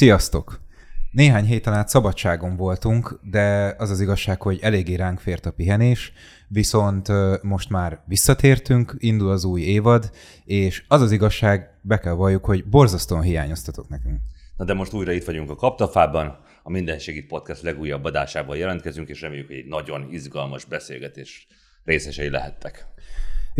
Sziasztok! Néhány héten át szabadságon voltunk, de az az igazság, hogy eléggé ránk fért a pihenés, viszont most már visszatértünk, indul az új évad, és az az igazság, be kell valljuk, hogy borzasztóan hiányoztatok nekünk. Na de most újra itt vagyunk a Kaptafában, a Mindenségit Podcast legújabb adásával jelentkezünk, és reméljük, hogy egy nagyon izgalmas beszélgetés részesei lehettek.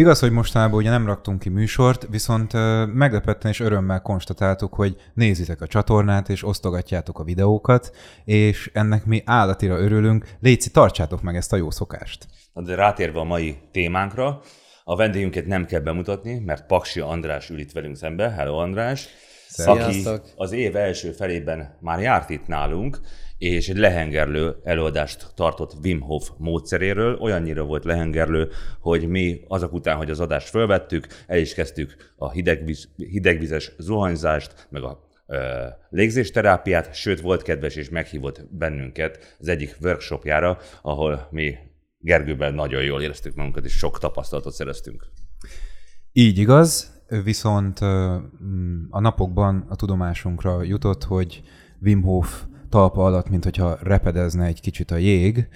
Igaz, hogy mostanában ugye nem raktunk ki műsort, viszont meglepetten és örömmel konstatáltuk, hogy nézitek a csatornát, és osztogatjátok a videókat, és ennek mi állatira örülünk. Léci, tartsátok meg ezt a jó szokást. Na de rátérve a mai témánkra, a vendégünket nem kell bemutatni, mert Paksi András ül itt velünk szembe. Hello András! Sziasztok. Aki az év első felében már járt itt nálunk, és egy lehengerlő előadást tartott Wim Hof módszeréről. Olyannyira volt lehengerlő, hogy mi azok után, hogy az adást fölvettük, el is kezdtük a hidegvíz, hidegvizes zuhanyzást, meg a ö, légzésterápiát, sőt volt kedves és meghívott bennünket az egyik workshopjára, ahol mi Gergőben nagyon jól éreztük magunkat, és sok tapasztalatot szereztünk. Így igaz, viszont a napokban a tudomásunkra jutott, hogy Wim Hof talpa alatt, mint hogyha repedezne egy kicsit a jég,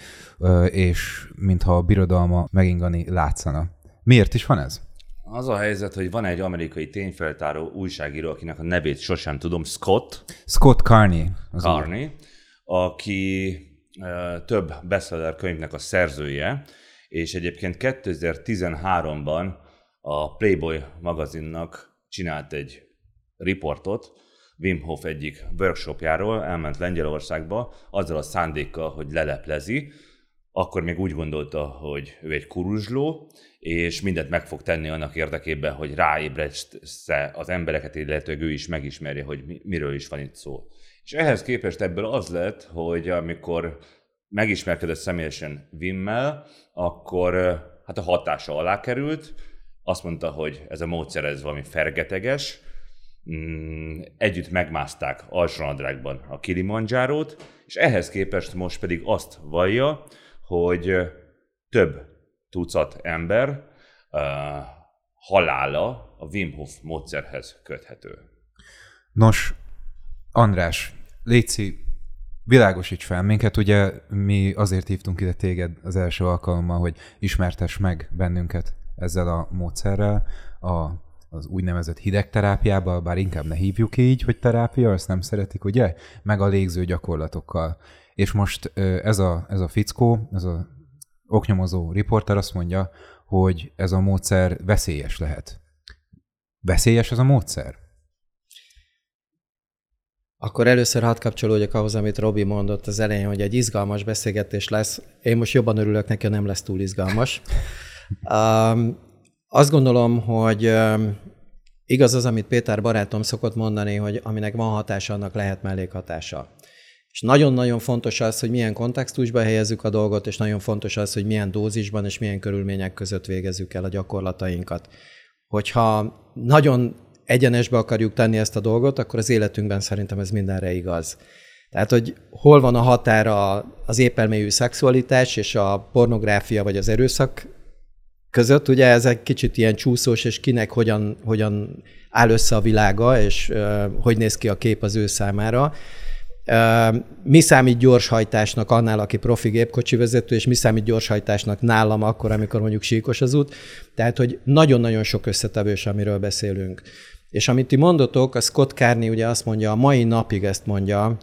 és mintha a birodalma megingani látszana. Miért is van ez? Az a helyzet, hogy van egy amerikai tényfeltáró újságíró, akinek a nevét sosem tudom, Scott. Scott Carney. Az Carney, aki több bestseller könyvnek a szerzője, és egyébként 2013-ban a Playboy magazinnak csinált egy riportot, Wim Hof egyik workshopjáról, elment Lengyelországba azzal a szándékkal, hogy leleplezi, akkor még úgy gondolta, hogy ő egy kuruzsló, és mindent meg fog tenni annak érdekében, hogy ráébreszte az embereket, illetve ő is megismerje, hogy miről is van itt szó. És ehhez képest ebből az lett, hogy amikor megismerkedett személyesen Wimmel, akkor hát a hatása alá került, azt mondta, hogy ez a módszer ez valami fergeteges, mm, együtt megmászták alsónadrágban a Kilimanjárót, és ehhez képest most pedig azt vallja, hogy több tucat ember uh, halála a Wim Hof módszerhez köthető. Nos, András, Léci, világosíts fel minket, ugye mi azért hívtunk ide téged az első alkalommal, hogy ismertess meg bennünket ezzel a módszerrel, a, az úgynevezett hidegterápiával, bár inkább ne hívjuk így, hogy terápia, azt nem szeretik, ugye? Meg a légző gyakorlatokkal. És most ez a, ez a fickó, ez a oknyomozó riporter azt mondja, hogy ez a módszer veszélyes lehet. Veszélyes ez a módszer? Akkor először hadd kapcsolódjak ahhoz, amit Robi mondott az elején, hogy egy izgalmas beszélgetés lesz. Én most jobban örülök neki, nem lesz túl izgalmas. Um, azt gondolom, hogy igaz az, amit Péter barátom szokott mondani, hogy aminek van hatása, annak lehet mellékhatása. És nagyon-nagyon fontos az, hogy milyen kontextusba helyezzük a dolgot, és nagyon fontos az, hogy milyen dózisban és milyen körülmények között végezzük el a gyakorlatainkat. Hogyha nagyon egyenesbe akarjuk tenni ezt a dolgot, akkor az életünkben szerintem ez mindenre igaz. Tehát, hogy hol van a határa az épelmélyű szexualitás és a pornográfia vagy az erőszak között, ugye ez egy kicsit ilyen csúszós, és kinek hogyan, hogyan áll össze a világa, és uh, hogy néz ki a kép az ő számára. Uh, mi számít gyorshajtásnak annál, aki profi gépkocsi vezető, és mi számít gyorshajtásnak nálam akkor, amikor mondjuk síkos az út. Tehát, hogy nagyon-nagyon sok összetevős, amiről beszélünk. És amit ti mondotok, a Scott Carney ugye azt mondja, a mai napig ezt mondja,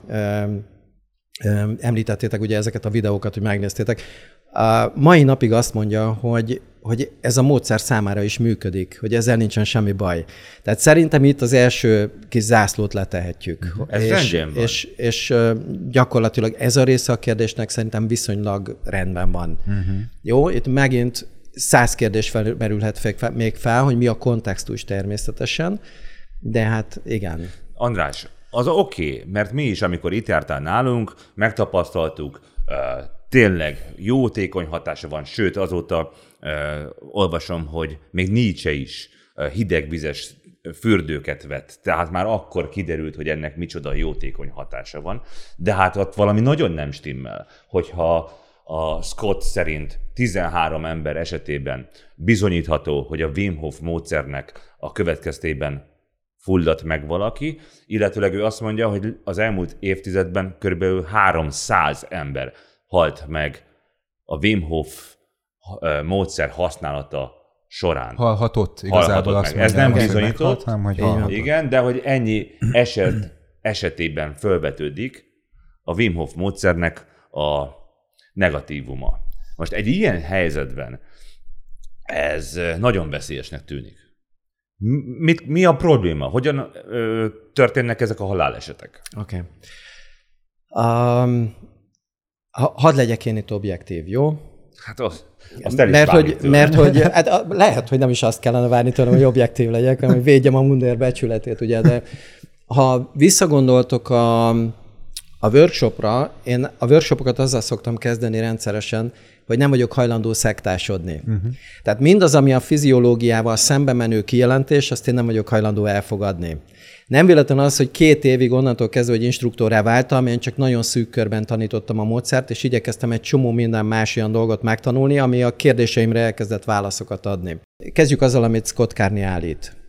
említettétek ugye ezeket a videókat, hogy megnéztétek, a mai napig azt mondja, hogy, hogy ez a módszer számára is működik, hogy ezzel nincsen semmi baj. Tehát szerintem itt az első kis zászlót letehetjük. Mhm. Ez és, rendben van. És, és gyakorlatilag ez a része a kérdésnek szerintem viszonylag rendben van. Uh-huh. Jó, itt megint száz kérdés merülhet még fel, hogy mi a kontextus természetesen, de hát igen. András, az oké, okay, mert mi is, amikor itt jártál nálunk, megtapasztaltuk, uh, tényleg jótékony hatása van, sőt azóta uh, olvasom, hogy még Nietzsche is uh, hidegvizes fürdőket vett. Tehát már akkor kiderült, hogy ennek micsoda jótékony hatása van. De hát ott valami nagyon nem stimmel, hogyha a Scott szerint 13 ember esetében bizonyítható, hogy a Wim Hof módszernek a következtében fulladt meg valaki, illetőleg ő azt mondja, hogy az elmúlt évtizedben körülbelül 300 ember halt meg a Wim Hof módszer használata során. Halhatott igazából Halhatott azt meg. Ez nem bizonyított. hanem hogy halhatott. Igen, de hogy ennyi eset esetében felvetődik a Wim Hof módszernek a negatívuma. Most egy ilyen helyzetben ez nagyon veszélyesnek tűnik. Mit, mi a probléma? Hogyan ö, történnek ezek a halálesetek? Oké. Okay. Um, ha, hadd legyek én itt objektív, jó? Hát az, azt el mert hogy, tőle. mert hogy hát a- lehet, hogy nem is azt kellene várni tőlem, hogy objektív legyek, hanem hogy védjem a mundér becsületét, ugye, de ha visszagondoltok a, a workshopra, én a workshopokat azzal szoktam kezdeni rendszeresen, hogy nem vagyok hajlandó szektásodni. Uh-huh. Tehát mindaz, ami a fiziológiával szembe menő kijelentés, azt én nem vagyok hajlandó elfogadni. Nem véletlen az, hogy két évig onnantól kezdve, hogy instruktorrá váltam, én csak nagyon szűk körben tanítottam a módszert, és igyekeztem egy csomó minden más olyan dolgot megtanulni, ami a kérdéseimre elkezdett válaszokat adni. Kezdjük azzal, amit Scott Carney állít.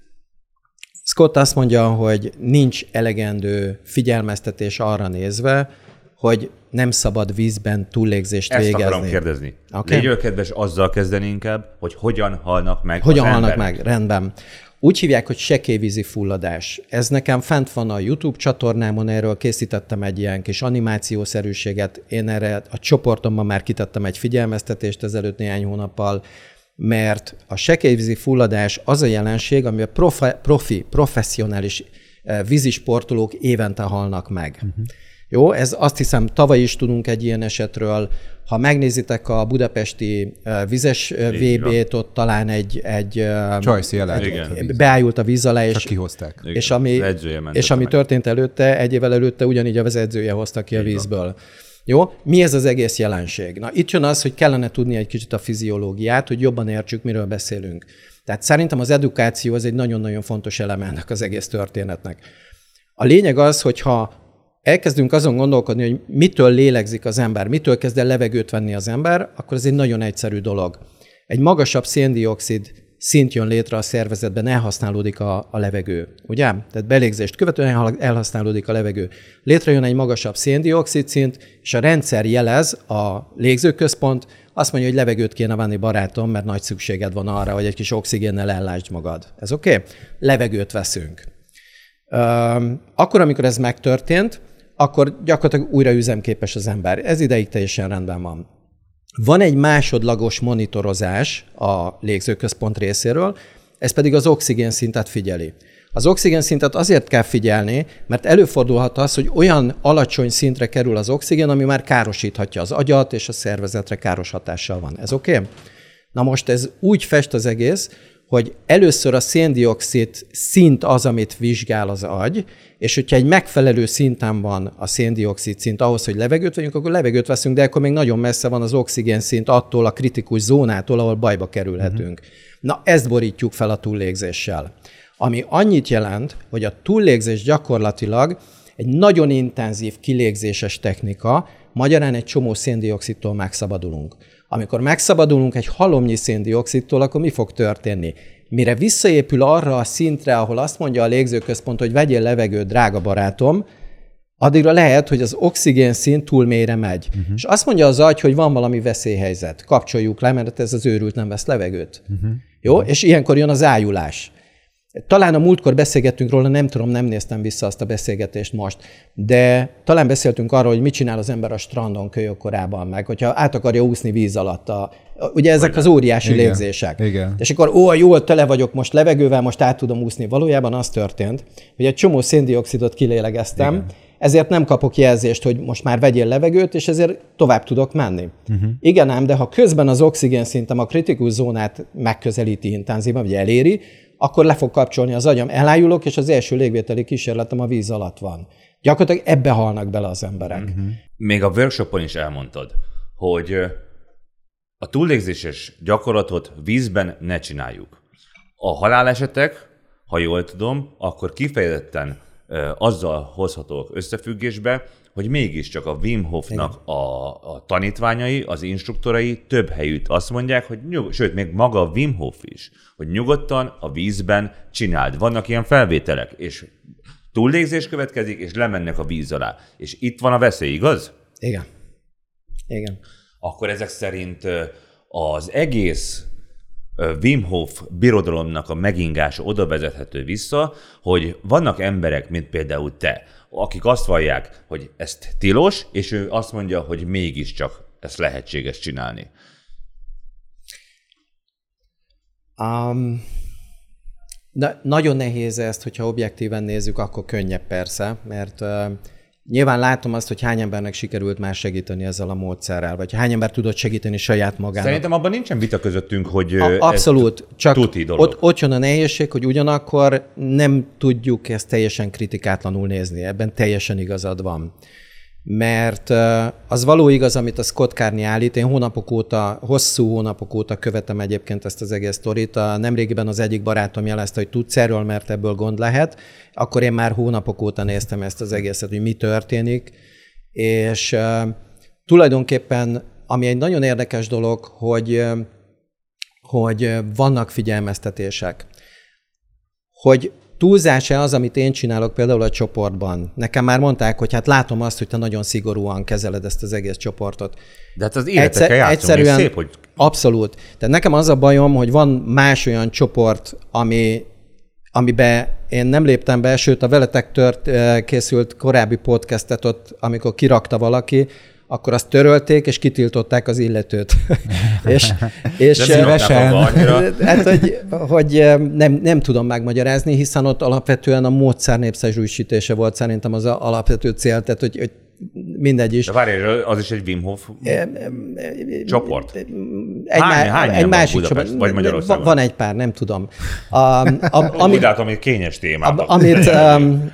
Scott azt mondja, hogy nincs elegendő figyelmeztetés arra nézve, hogy nem szabad vízben túllégzést Ezt végezni. akarom kérdezni. Okay. Légy kedves azzal kezdeni inkább, hogy hogyan halnak meg Hogyan halnak emberek. meg? Rendben. Úgy hívják, hogy sekélyvízi fulladás. Ez nekem fent van a YouTube csatornámon, erről készítettem egy ilyen kis animációszerűséget. Én erre a csoportomban már kitettem egy figyelmeztetést ezelőtt néhány hónappal, mert a sekélyvízi fulladás az a jelenség, ami a profi, profi professzionális eh, vízisportolók évente halnak meg. Uh-huh. Jó, ez azt hiszem tavaly is tudunk egy ilyen esetről. Ha megnézitek a budapesti uh, vizes Így VB-t, ott talán egy, egy Csajci. Igen. beájult a víz alá, Csak és, kihozták. Igen. és ami, és ami meg. történt előtte, egy évvel előtte ugyanígy a vezetője hozta ki a vízből. Jó? Mi ez az egész jelenség? Na, itt jön az, hogy kellene tudni egy kicsit a fiziológiát, hogy jobban értsük, miről beszélünk. Tehát szerintem az edukáció az egy nagyon-nagyon fontos eleme ennek az egész történetnek. A lényeg az, hogyha elkezdünk azon gondolkodni, hogy mitől lélegzik az ember, mitől kezd el levegőt venni az ember, akkor ez egy nagyon egyszerű dolog. Egy magasabb széndiokszid szint jön létre a szervezetben, elhasználódik a, a levegő, ugye? Tehát belégzést követően elha- elhasználódik a levegő. Létrejön egy magasabb széndiokszid szint, és a rendszer jelez, a légzőközpont, azt mondja, hogy levegőt kéne venni, barátom, mert nagy szükséged van arra, hogy egy kis oxigénnel ellásd magad. Ez oké? Okay? Levegőt veszünk. Akkor, amikor ez megtörtént, akkor gyakorlatilag újra üzemképes az ember. Ez ideig teljesen rendben van. Van egy másodlagos monitorozás a légzőközpont részéről, ez pedig az oxigén szintet figyeli. Az oxigén szintet azért kell figyelni, mert előfordulhat az, hogy olyan alacsony szintre kerül az oxigén, ami már károsíthatja az agyat, és a szervezetre káros hatással van. Ez oké? Okay? Na most ez úgy fest az egész, hogy először a széndiokszid szint az, amit vizsgál az agy, és hogyha egy megfelelő szinten van a széndiokszid szint ahhoz, hogy levegőt vegyünk, akkor levegőt veszünk, de akkor még nagyon messze van az oxigén szint attól a kritikus zónától, ahol bajba kerülhetünk. Uh-huh. Na, ezt borítjuk fel a túllégzéssel. Ami annyit jelent, hogy a túllégzés gyakorlatilag egy nagyon intenzív kilégzéses technika, magyarán egy csomó széndiokszidtól megszabadulunk. Amikor megszabadulunk egy halomnyi széndiokszidtól, akkor mi fog történni? Mire visszaépül arra a szintre, ahol azt mondja a légzőközpont, hogy vegyél levegőt, drága barátom, addigra lehet, hogy az oxigén szint túl mélyre megy. Uh-huh. És azt mondja az agy, hogy van valami veszélyhelyzet. Kapcsoljuk le, mert ez az őrült nem vesz levegőt. Uh-huh. Jó? És ilyenkor jön az ájulás. Talán a múltkor beszélgettünk róla, nem tudom, nem néztem vissza azt a beszélgetést most, de talán beszéltünk arról, hogy mit csinál az ember a strandon kölyökkorában, meg hogyha át akarja úszni víz alatt. A, ugye ezek az óriási Igen. légzések. Igen. És akkor, ó, jól tele vagyok most levegővel, most át tudom úszni. Valójában az történt, hogy egy csomó széndiokszidot kilélegeztem, Igen. ezért nem kapok jelzést, hogy most már vegyél levegőt, és ezért tovább tudok menni. Uh-huh. Igen ám, de ha közben az oxigén szintem a kritikus zónát megközelíti intenzíven, vagy eléri, akkor le fog kapcsolni az agyam, elájulok, és az első légvételi kísérletem a víz alatt van. Gyakorlatilag ebbe halnak bele az emberek. Uh-huh. Még a workshopon is elmondtad, hogy a túllégzéses gyakorlatot vízben ne csináljuk. A halálesetek, ha jól tudom, akkor kifejezetten azzal hozhatók összefüggésbe, hogy mégiscsak a Wim Hofnak a, a tanítványai, az instruktorai több helyütt azt mondják, hogy nyug, sőt, még maga a Wim Hof is, hogy nyugodtan a vízben csináld. Vannak ilyen felvételek, és túllégzés következik, és lemennek a víz alá. És itt van a veszély, igaz? Igen. Igen. Akkor ezek szerint az egész Wim Hof birodalomnak a megingása oda vezethető vissza, hogy vannak emberek, mint például te, akik azt vallják, hogy ezt tilos, és ő azt mondja, hogy mégiscsak ezt lehetséges csinálni. Um, na, nagyon nehéz ezt, hogyha objektíven nézzük, akkor könnyebb persze, mert uh, nyilván látom azt, hogy hány embernek sikerült már segíteni ezzel a módszerrel, vagy hány ember tudott segíteni saját magának. Szerintem abban nincsen vita közöttünk, hogy A, abszolút, csak tuti dolog. ott, ott jön a nehézség, hogy ugyanakkor nem tudjuk ezt teljesen kritikátlanul nézni, ebben teljesen igazad van. Mert az való igaz, amit a Scott Carney állít, én hónapok óta, hosszú hónapok óta követem egyébként ezt az egész sztorit. Nemrégiben az egyik barátom jelezte, hogy tudsz erről, mert ebből gond lehet. Akkor én már hónapok óta néztem ezt az egészet, hogy mi történik. És tulajdonképpen, ami egy nagyon érdekes dolog, hogy hogy vannak figyelmeztetések. Hogy túlzás-e az, amit én csinálok például a csoportban? Nekem már mondták, hogy hát látom azt, hogy te nagyon szigorúan kezeled ezt az egész csoportot. De hát az életekkel játszunk, egyszerűen... és szép, hogy Abszolút. Tehát nekem az a bajom, hogy van más olyan csoport, ami, amiben én nem léptem be, sőt a veletek tört, eh, készült korábbi podcastet ott, amikor kirakta valaki, akkor azt törölték, és kitiltották az illetőt. és, és, De szívesen. Hát, hogy, hogy nem, nem tudom megmagyarázni, hiszen ott alapvetően a módszer népszerűsítése volt szerintem az a alapvető cél, tehát hogy, hogy mindegy is. De várj, az is egy Wim Hof csoport. Egy, Hány- hány egy másik Budapest, csoport. vagy Magyarországon? Van, egy pár, nem tudom. A, a, Ami, ami, Úgy látom, hogy kényes. Ab, amit um,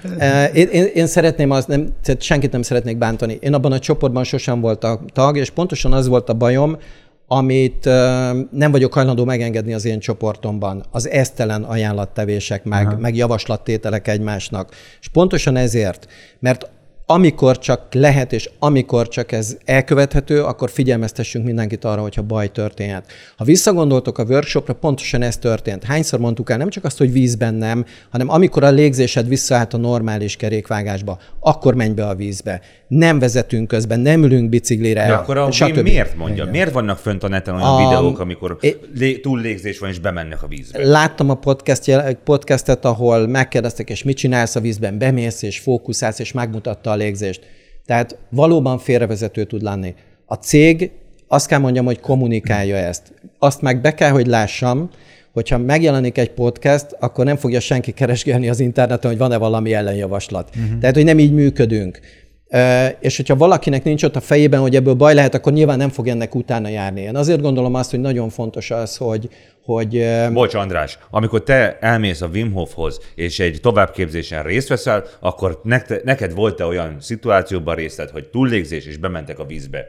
én, én, én szeretném az, nem, tehát senkit nem szeretnék bántani. Én abban a csoportban sosem voltam tag, és pontosan az volt a bajom, amit nem vagyok hajlandó megengedni az én csoportomban, az esztelen ajánlattevések, meg, meg javaslattételek egymásnak. És pontosan ezért, mert amikor csak lehet, és amikor csak ez elkövethető, akkor figyelmeztessünk mindenkit arra, hogyha baj történhet. Ha visszagondoltok a workshopra, pontosan ez történt. Hányszor mondtuk el nem csak azt, hogy vízben nem, hanem amikor a légzésed visszaállt a normális kerékvágásba, akkor menj be a vízbe. Nem vezetünk közben, nem ülünk biciklire. De akkor a stb. miért mondja? Miért vannak fönt a neten olyan A- videók, amikor É- lé- túllégzés van, és bemennek a vízbe? Láttam a podcast, podcastet, ahol megkérdeztek, és mit csinálsz a vízben, bemész, és fókuszálsz, és megmutatta légzést. Tehát valóban félrevezető tud lenni. A cég, azt kell mondjam, hogy kommunikálja ezt. Azt meg be kell, hogy lássam, hogyha megjelenik egy podcast, akkor nem fogja senki keresgélni az interneten, hogy van-e valami ellenjavaslat. Uh-huh. Tehát, hogy nem így működünk. És hogyha valakinek nincs ott a fejében, hogy ebből baj lehet, akkor nyilván nem fog ennek utána járni. Én azért gondolom azt, hogy nagyon fontos az, hogy, hogy Bocs, András, amikor te elmész a Wim Hofhoz, és egy továbbképzésen részt veszel, akkor nekte, neked volt-e olyan szituációban részlet, hogy túllégzés, és bementek a vízbe?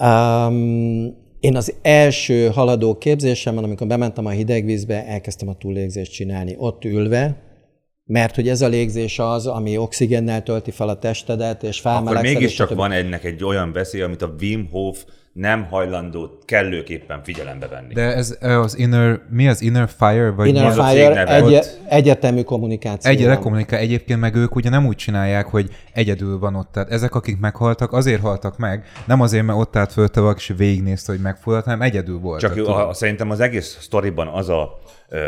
Um, én az első haladó képzésemben, amikor bementem a hideg vízbe, elkezdtem a túllégzést csinálni ott ülve, mert hogy ez a légzés az, ami oxigénnel tölti fel a testedet, és Akkor felmelegszed. mégiscsak és stb. van ennek egy olyan veszély, amit a Wim Hof nem hajlandó kellőképpen figyelembe venni. De ez az inner, mi az inner fire? Vagy mi Inner cég Fire egy, Ott- egyértelmű kommunikáció. Egyre kommunikál. Egyébként meg ők ugye nem úgy csinálják, hogy egyedül van ott. Tehát ezek, akik meghaltak, azért haltak meg, nem azért, mert ott állt fölte valaki, és végignézte, hogy megfulladt, hanem egyedül volt. Csak a, szerintem az egész sztoriban az a ö,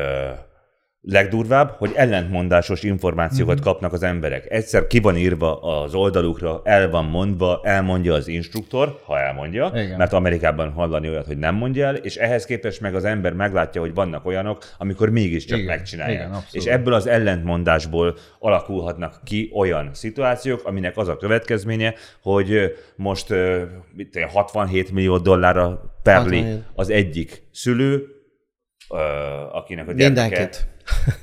legdurvább, hogy ellentmondásos információkat Mhm. kapnak az emberek. Egyszer ki van írva az oldalukra, el van mondva, elmondja az instruktor, ha elmondja, Igen. mert Amerikában hallani olyat, hogy nem mondja el, és ehhez képest meg az ember meglátja, hogy vannak olyanok, amikor mégiscsak Igen, megcsinálják. igen, abszolút. és ebből az ellentmondásból alakulhatnak ki olyan szituációk, aminek az a következménye, hogy most ö, mit tudom, 67 millió dollárra perli 67. az egyik szülő, akinek a gyermeke... Mindenkit.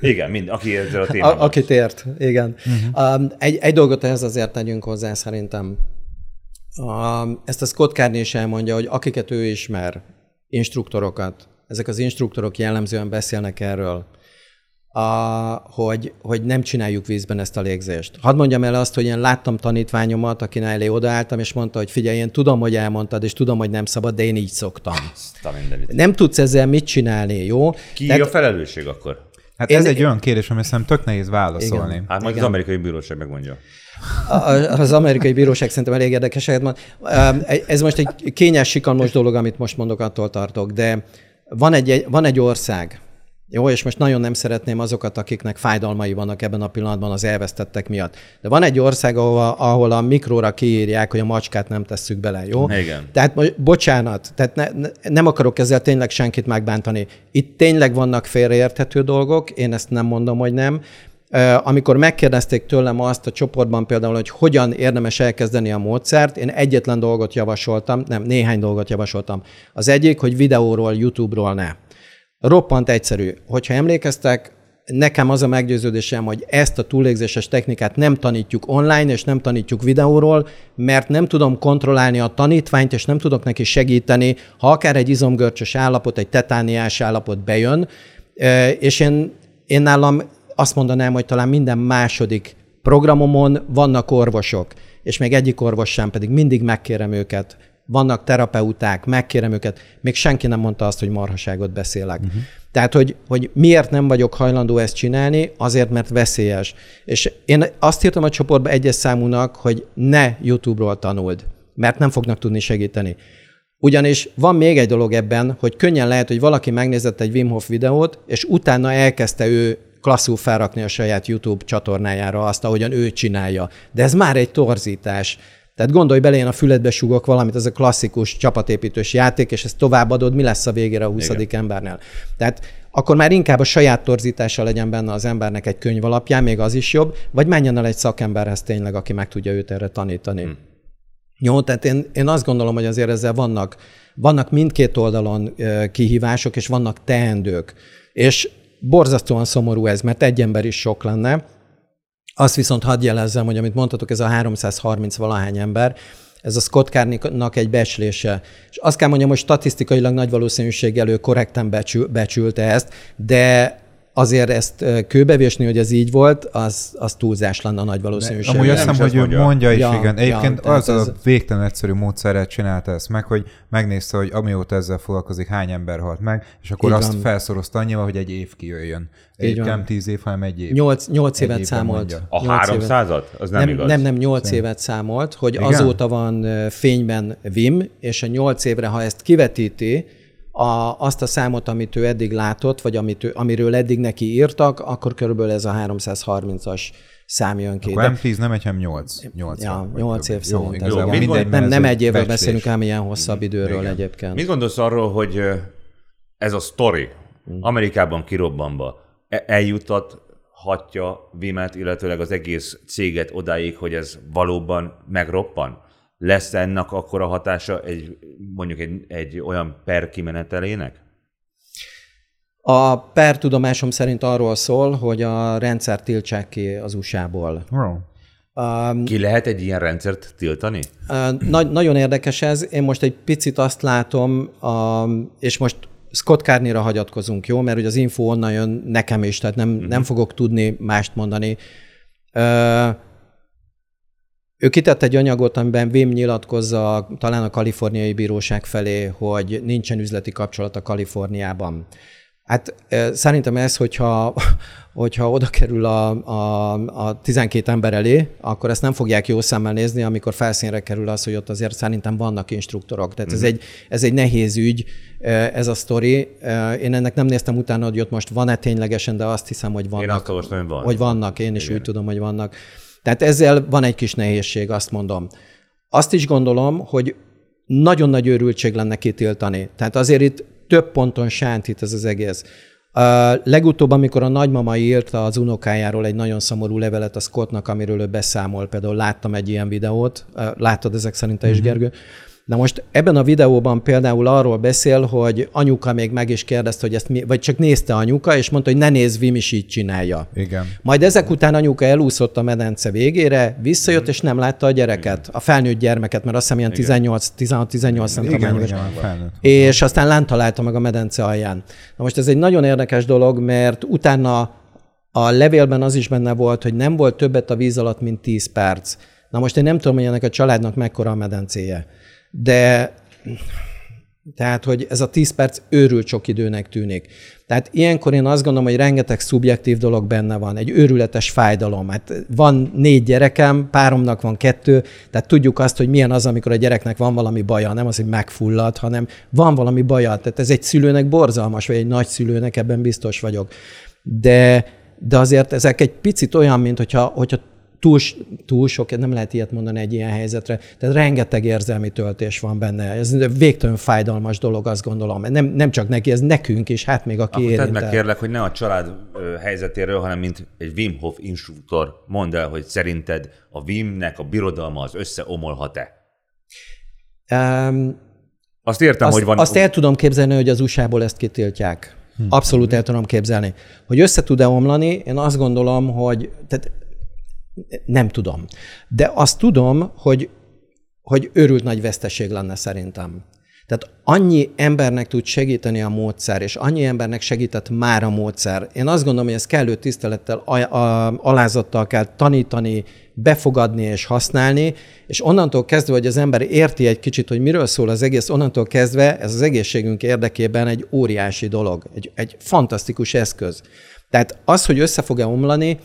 Igen, mind, aki ezzel a A, témával. akit ért, igen. Uh-huh. Um, egy, egy dolgot ehhez azért tegyünk hozzá szerintem. Um, ezt a Scott Carney is elmondja, hogy akiket ő ismer, instruktorokat, ezek az instruktorok jellemzően beszélnek erről. a, hogy, hogy nem csináljuk vízben ezt a légzést. Hadd mondjam el azt, hogy én láttam tanítványomat, aki elé odaálltam, és mondta, hogy figyelj, én tudom, hogy elmondtad, és tudom, hogy nem szabad, de én így szoktam. Nem tudsz ezzel mit csinálni, jó? Ki Tehát, a felelősség akkor? Hát én, ez egy olyan kérdés, ami szerintem tök nehéz válaszolni. Igen. Hát majd igen. az amerikai bíróság megmondja. Az amerikai bíróság szerintem elég érdekes. Ez most egy kényes, sikalmos dolog, amit most mondok, attól tartok, de van egy, van egy ország, jó, és most nagyon nem szeretném azokat, akiknek fájdalmai vannak ebben a pillanatban az elvesztettek miatt. De van egy ország, ahol, ahol a mikróra kiírják, hogy a macskát nem tesszük bele, jó? Igen. Tehát bocsánat, tehát ne, ne, nem akarok ezzel tényleg senkit megbántani. Itt tényleg vannak félreérthető dolgok, én ezt nem mondom, hogy nem. Amikor megkérdezték tőlem azt a csoportban például, hogy hogyan érdemes elkezdeni a módszert, én egyetlen dolgot javasoltam, nem, néhány dolgot javasoltam. Az egyik, hogy videóról, YouTube-ról ne. Roppant egyszerű. Hogyha emlékeztek, nekem az a meggyőződésem, hogy ezt a túlégzéses technikát nem tanítjuk online, és nem tanítjuk videóról, mert nem tudom kontrollálni a tanítványt, és nem tudok neki segíteni, ha akár egy izomgörcsös állapot, egy tetániás állapot bejön, és én, én nálam azt mondanám, hogy talán minden második programomon vannak orvosok, és még egyik orvos sem, pedig mindig megkérem őket, vannak terapeuták, megkérem őket, még senki nem mondta azt, hogy marhaságot beszélek. Uh-huh. Tehát, hogy, hogy miért nem vagyok hajlandó ezt csinálni? Azért, mert veszélyes. És én azt írtam a csoportba egyes számúnak, hogy ne YouTube-ról tanuld, mert nem fognak tudni segíteni. Ugyanis van még egy dolog ebben, hogy könnyen lehet, hogy valaki megnézett egy Wim Hof videót, és utána elkezdte ő klasszul felrakni a saját YouTube csatornájára azt, ahogyan ő csinálja. De ez már egy torzítás. Tehát gondolj bele, én a füledbe sugok valamit, ez a klasszikus csapatépítős játék, és ezt továbbadod, mi lesz a végére a 20. Igen. embernél. Tehát akkor már inkább a saját torzítása legyen benne az embernek egy könyv alapján, még az is jobb, vagy menjen el egy szakemberhez tényleg, aki meg tudja őt erre tanítani. Hmm. Jó, tehát én, én azt gondolom, hogy azért ezzel vannak, vannak mindkét oldalon kihívások, és vannak teendők. És borzasztóan szomorú ez, mert egy ember is sok lenne, azt viszont hadd jelezzem, hogy amit mondhatok, ez a 330 valahány ember, ez a Scott Carney-nak egy becslése. És azt kell mondjam, hogy statisztikailag nagy valószínűséggel ő korrekten becsül, becsülte ezt, de azért ezt kőbevésni, hogy ez így volt, az, az túlzás lenne a nagy valószínűség. Amúgy azt hiszem, hogy ő mondja, mondja is, ja, igen. Egyébként ja, az ez... a végtelen egyszerű módszerrel csinálta ezt meg, hogy megnézte, hogy amióta ezzel foglalkozik, hány ember halt meg, és akkor így azt van. felszorozta annyival, hogy egy év kijöjjön. Egy nem tíz év, hanem egy év. Nyolc, nyolc évet számolt. Mondja. A háromszázat? Az nem, nem igaz. Nem, nem, nyolc évet számolt, hogy igen? azóta van fényben Vim, és a nyolc évre, ha ezt kivetíti, a, azt a számot, amit ő eddig látott, vagy amit ő, amiről eddig neki írtak, akkor körülbelül ez a 330-as szám jön ki. Akkor nem 10, nem egy, hanem 8. 8, ja, 8 év jó, szerint. Jó, ez jó, nem, nem egy évvel beszélünk, ám ilyen hosszabb időről Igen. egyébként. Mit gondolsz arról, hogy ez a sztori hmm. Amerikában kirobbanva e- eljutathatja Vimet, illetőleg az egész céget odáig, hogy ez valóban megroppan? Lesz ennek akkor a hatása egy, mondjuk egy, egy olyan per kimenetelének? A per tudomásom szerint arról szól, hogy a rendszer tiltsák ki az USA-ból. Oh. Um, ki lehet egy ilyen rendszert tiltani? Uh, na- nagyon érdekes ez. Én most egy picit azt látom, um, és most Scott Carney-ra hagyatkozunk, jó? Mert ugye az info onnan jön nekem is, tehát nem, uh-huh. nem fogok tudni mást mondani. Uh, ő kitett egy anyagot, amiben Vim nyilatkozza talán a kaliforniai bíróság felé, hogy nincsen üzleti kapcsolat a Kaliforniában. Hát szerintem ez, hogyha, hogyha oda kerül a, a, a 12 ember elé, akkor ezt nem fogják jó szemmel nézni, amikor felszínre kerül az, hogy ott azért szerintem vannak instruktorok. Tehát mm-hmm. ez, mhm. egy, ez egy nehéz ügy, ez a sztori. Én ennek nem néztem utána, hogy ott most van-e ténylegesen, de azt hiszem, hogy vannak. Én azt olvastam, hogy van. Hogy vannak, én is Igen. úgy tudom, hogy vannak. Tehát ezzel van egy kis nehézség, azt mondom. Azt is gondolom, hogy nagyon nagy őrültség lenne kitiltani. Tehát azért itt több ponton sántít ez az egész. A legutóbb, amikor a nagymama írta az unokájáról egy nagyon szomorú levelet a Scottnak, amiről ő beszámol, például láttam egy ilyen videót, láttad ezek szerint te is, uh-huh. Gergő, Na most ebben a videóban például arról beszél, hogy anyuka még meg is kérdezte, hogy ezt mi, vagy csak nézte anyuka, és mondta, hogy ne nézz, Vim is így csinálja. Igen. Majd ezek után anyuka elúszott a medence végére, visszajött, és nem látta a gyereket, a felnőtt gyermeket, mert azt hiszem ilyen 18, 16-18 nem tudom, igen, És aztán lent találta meg a medence alján. Na most ez egy nagyon érdekes dolog, mert utána A levélben az is benne volt, hogy nem volt többet a víz alatt, mint 10 perc. Na most én nem tudom, hogy ennek a családnak mekkora a medencéje. De tehát, hogy ez a 10 perc őrült sok időnek tűnik. Tehát ilyenkor én azt gondolom, hogy rengeteg szubjektív dolog benne van, egy őrületes fájdalom. Hát van négy gyerekem, páromnak van kettő, tehát tudjuk azt, hogy milyen az, amikor a gyereknek van valami baja, nem az, hogy megfullad, hanem van valami baja. Tehát ez egy szülőnek borzalmas, vagy egy nagyszülőnek, ebben biztos vagyok. De, de azért ezek egy picit olyan, mint hogyha, hogyha túl, túl sok, nem lehet ilyet mondani egy ilyen helyzetre, tehát rengeteg érzelmi töltés van benne. Ez végtelen fájdalmas dolog, azt gondolom. Nem, nem csak neki, ez nekünk is, hát még aki Akkor meg kérlek, hogy ne a család helyzetéről, hanem mint egy Wim Hof instruktor mondd el, hogy szerinted a Wimnek a birodalma az összeomolhat-e? Um, azt értem, azt, hogy van... Azt el tudom képzelni, hogy az USA-ból ezt kitiltják. Abszolút el tudom képzelni. Hogy össze tud-e omlani, én azt gondolom, hogy tehát nem tudom. De azt tudom, hogy, hogy őrült nagy veszteség lenne szerintem. Tehát annyi embernek tud segíteni a módszer, és annyi embernek segített már a módszer. Én azt gondolom, hogy ezt kellő tisztelettel, alázattal kell tanítani, befogadni és használni, és onnantól kezdve, hogy az ember érti egy kicsit, hogy miről szól az egész, onnantól kezdve ez az egészségünk érdekében egy óriási dolog, egy, egy fantasztikus eszköz. Tehát az, hogy össze fog-e omlani,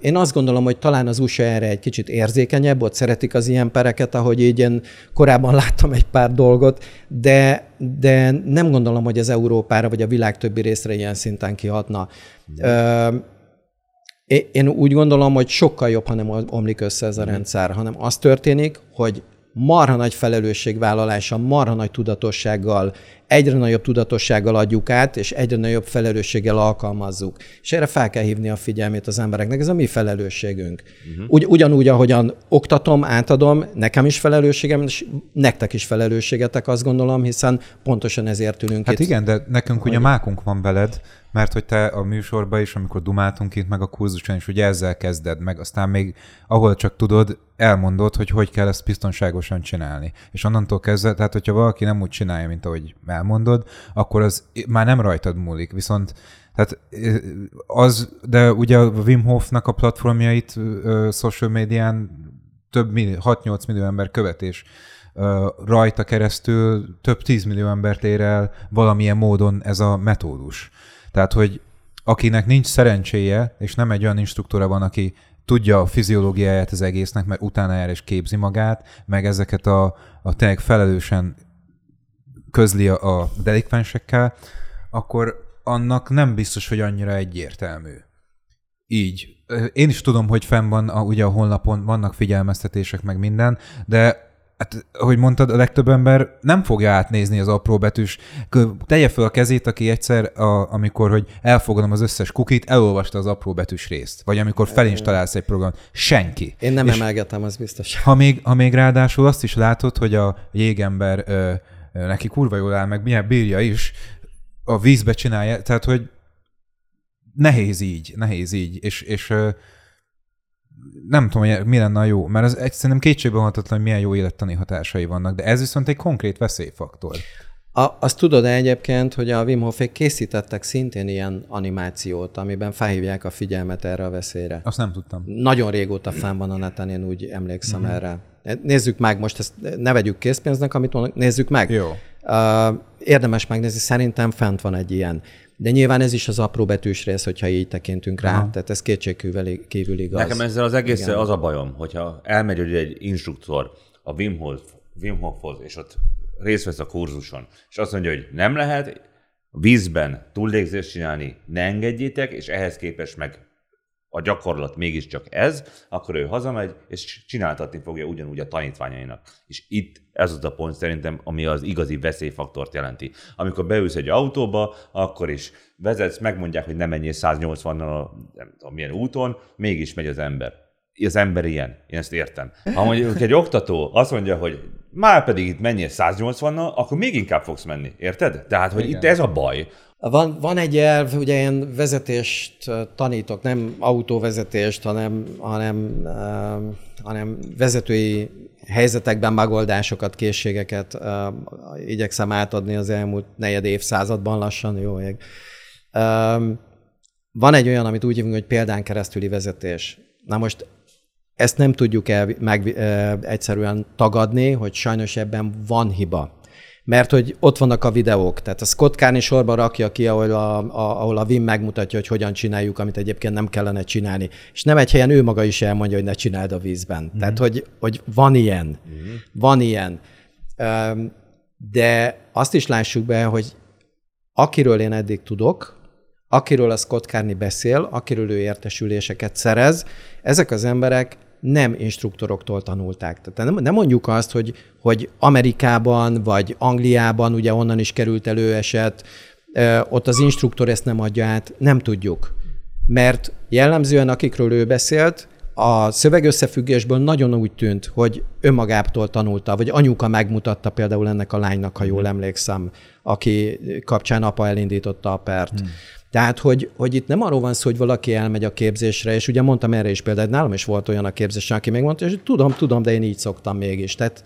én azt gondolom, hogy talán az USA erre egy kicsit érzékenyebb, ott szeretik az ilyen pereket, ahogy így én korábban láttam egy pár dolgot, de, de nem gondolom, hogy az Európára vagy a világ többi részre ilyen szinten kihatna. De. Én úgy gondolom, hogy sokkal jobb, ha nem omlik össze ez a rendszer, hanem az történik, hogy marha nagy felelősségvállalása, marha nagy tudatossággal, egyre nagyobb tudatossággal adjuk át, és egyre nagyobb felelősséggel alkalmazzuk. És erre fel kell hívni a figyelmét az embereknek, ez a mi felelősségünk. Uh-huh. Ugy, ugyanúgy, ahogyan oktatom, átadom, nekem is felelősségem, és nektek is felelősségetek, azt gondolom, hiszen pontosan ezért ülünk hát itt. igen, de nekünk hogy... ugye mákunk van veled, mert hogy te a műsorban is, amikor dumáltunk itt, meg a kurzuson is, ugye ezzel kezded, meg aztán még ahol csak tudod, elmondod, hogy hogy kell ezt biztonságosan csinálni. És onnantól kezdve, tehát hogyha valaki nem úgy csinálja, mint ahogy elmondod, akkor az már nem rajtad múlik. Viszont tehát az, de ugye a Wim Hofnak a platformjait social médián több millió, 6-8 millió ember követés rajta keresztül több 10 millió embert ér el valamilyen módon ez a metódus. Tehát, hogy akinek nincs szerencséje, és nem egy olyan instruktora van, aki tudja a fiziológiáját az egésznek, mert utána jár és képzi magát, meg ezeket a, a tényleg felelősen közli a, a delikvensekkel, akkor annak nem biztos, hogy annyira egyértelmű. Így. Én is tudom, hogy fenn van, a, ugye a honlapon vannak figyelmeztetések, meg minden, de hát, ahogy mondtad, a legtöbb ember nem fogja átnézni az apró betűs. Tegye fel a kezét, aki egyszer, a, amikor, hogy elfogadom az összes kukit, elolvasta az apró betűs részt. Vagy amikor felinstalálsz egy program. Senki. Én nem És emelgetem, az biztos. Ha még, ha még ráadásul azt is látod, hogy a jégember ö, neki kurva jól áll, meg milyen bírja is, a vízbe csinálja, tehát, hogy nehéz így, nehéz így, és, és nem tudom, hogy mi lenne a jó, mert az egyszerűen kétségbe hatatlan, hogy milyen jó élettani hatásai vannak, de ez viszont egy konkrét veszélyfaktor. A, azt tudod -e egyébként, hogy a Wim Hofék készítettek szintén ilyen animációt, amiben felhívják a figyelmet erre a veszélyre. Azt nem tudtam. Nagyon régóta fenn van a neten, én úgy emlékszem mm-hmm. erre. Nézzük meg, most ezt ne vegyük készpénznek, amit mondok, nézzük meg. Jó. Uh, érdemes megnézni, szerintem fent van egy ilyen. De nyilván ez is az apró betűs rész, hogyha így tekintünk rá, Aha. tehát ez kétségkívül kívül igaz. Nekem ezzel az egész az a bajom, hogyha elmegy egy instruktor a Wim Hof, Wim Hofhoz, és ott részt vesz a kurzuson, és azt mondja, hogy nem lehet vízben túllégzést csinálni, ne engedjétek, és ehhez képest meg a gyakorlat mégiscsak ez, akkor ő hazamegy, és csináltatni fogja ugyanúgy a tanítványainak. És itt ez az a pont szerintem, ami az igazi veszélyfaktort jelenti. Amikor beülsz egy autóba, akkor is vezetsz, megmondják, hogy nem menjél 180-nal nem tudom milyen úton, mégis megy az ember. Az ember ilyen, én ezt értem. Ha mondjuk egy oktató azt mondja, hogy már pedig itt menjél 180-nal, akkor még inkább fogsz menni, érted? Tehát, hogy Igen. itt ez a baj, van, van egy elv, ugye én vezetést tanítok, nem autóvezetést, hanem, hanem, hanem vezetői helyzetekben megoldásokat, készségeket igyekszem átadni az elmúlt negyed évszázadban lassan, jó ég. Van egy olyan, amit úgy hívunk, hogy példán keresztüli vezetés. Na most ezt nem tudjuk el meg, e, egyszerűen tagadni, hogy sajnos ebben van hiba. Mert hogy ott vannak a videók, tehát a Scott Carney sorba rakja ki, ahol a, a, ahol a Vim megmutatja, hogy hogyan csináljuk, amit egyébként nem kellene csinálni. És nem egy helyen ő maga is elmondja, hogy ne csináld a vízben. Mm. Tehát, hogy, hogy van ilyen. Mm. Van ilyen. De azt is lássuk be, hogy akiről én eddig tudok, akiről a Scott Carney beszél, akiről ő értesüléseket szerez, ezek az emberek nem instruktoroktól tanulták. Tehát nem, nem mondjuk azt, hogy, hogy Amerikában vagy Angliában, ugye onnan is került elő eset, ott az instruktor ezt nem adja át, nem tudjuk. Mert jellemzően, akikről ő beszélt, a szövegösszefüggésből nagyon úgy tűnt, hogy önmagától tanulta, vagy anyuka megmutatta például ennek a lánynak, ha jól mhm. emlékszem, aki kapcsán apa elindította a pert. Hmm. Tehát, hogy, hogy itt nem arról van szó, hogy valaki elmegy a képzésre, és ugye mondtam erre is példát, nálam is volt olyan a képzésen, aki megmondta, hogy tudom, tudom, de én így szoktam mégis. Tehát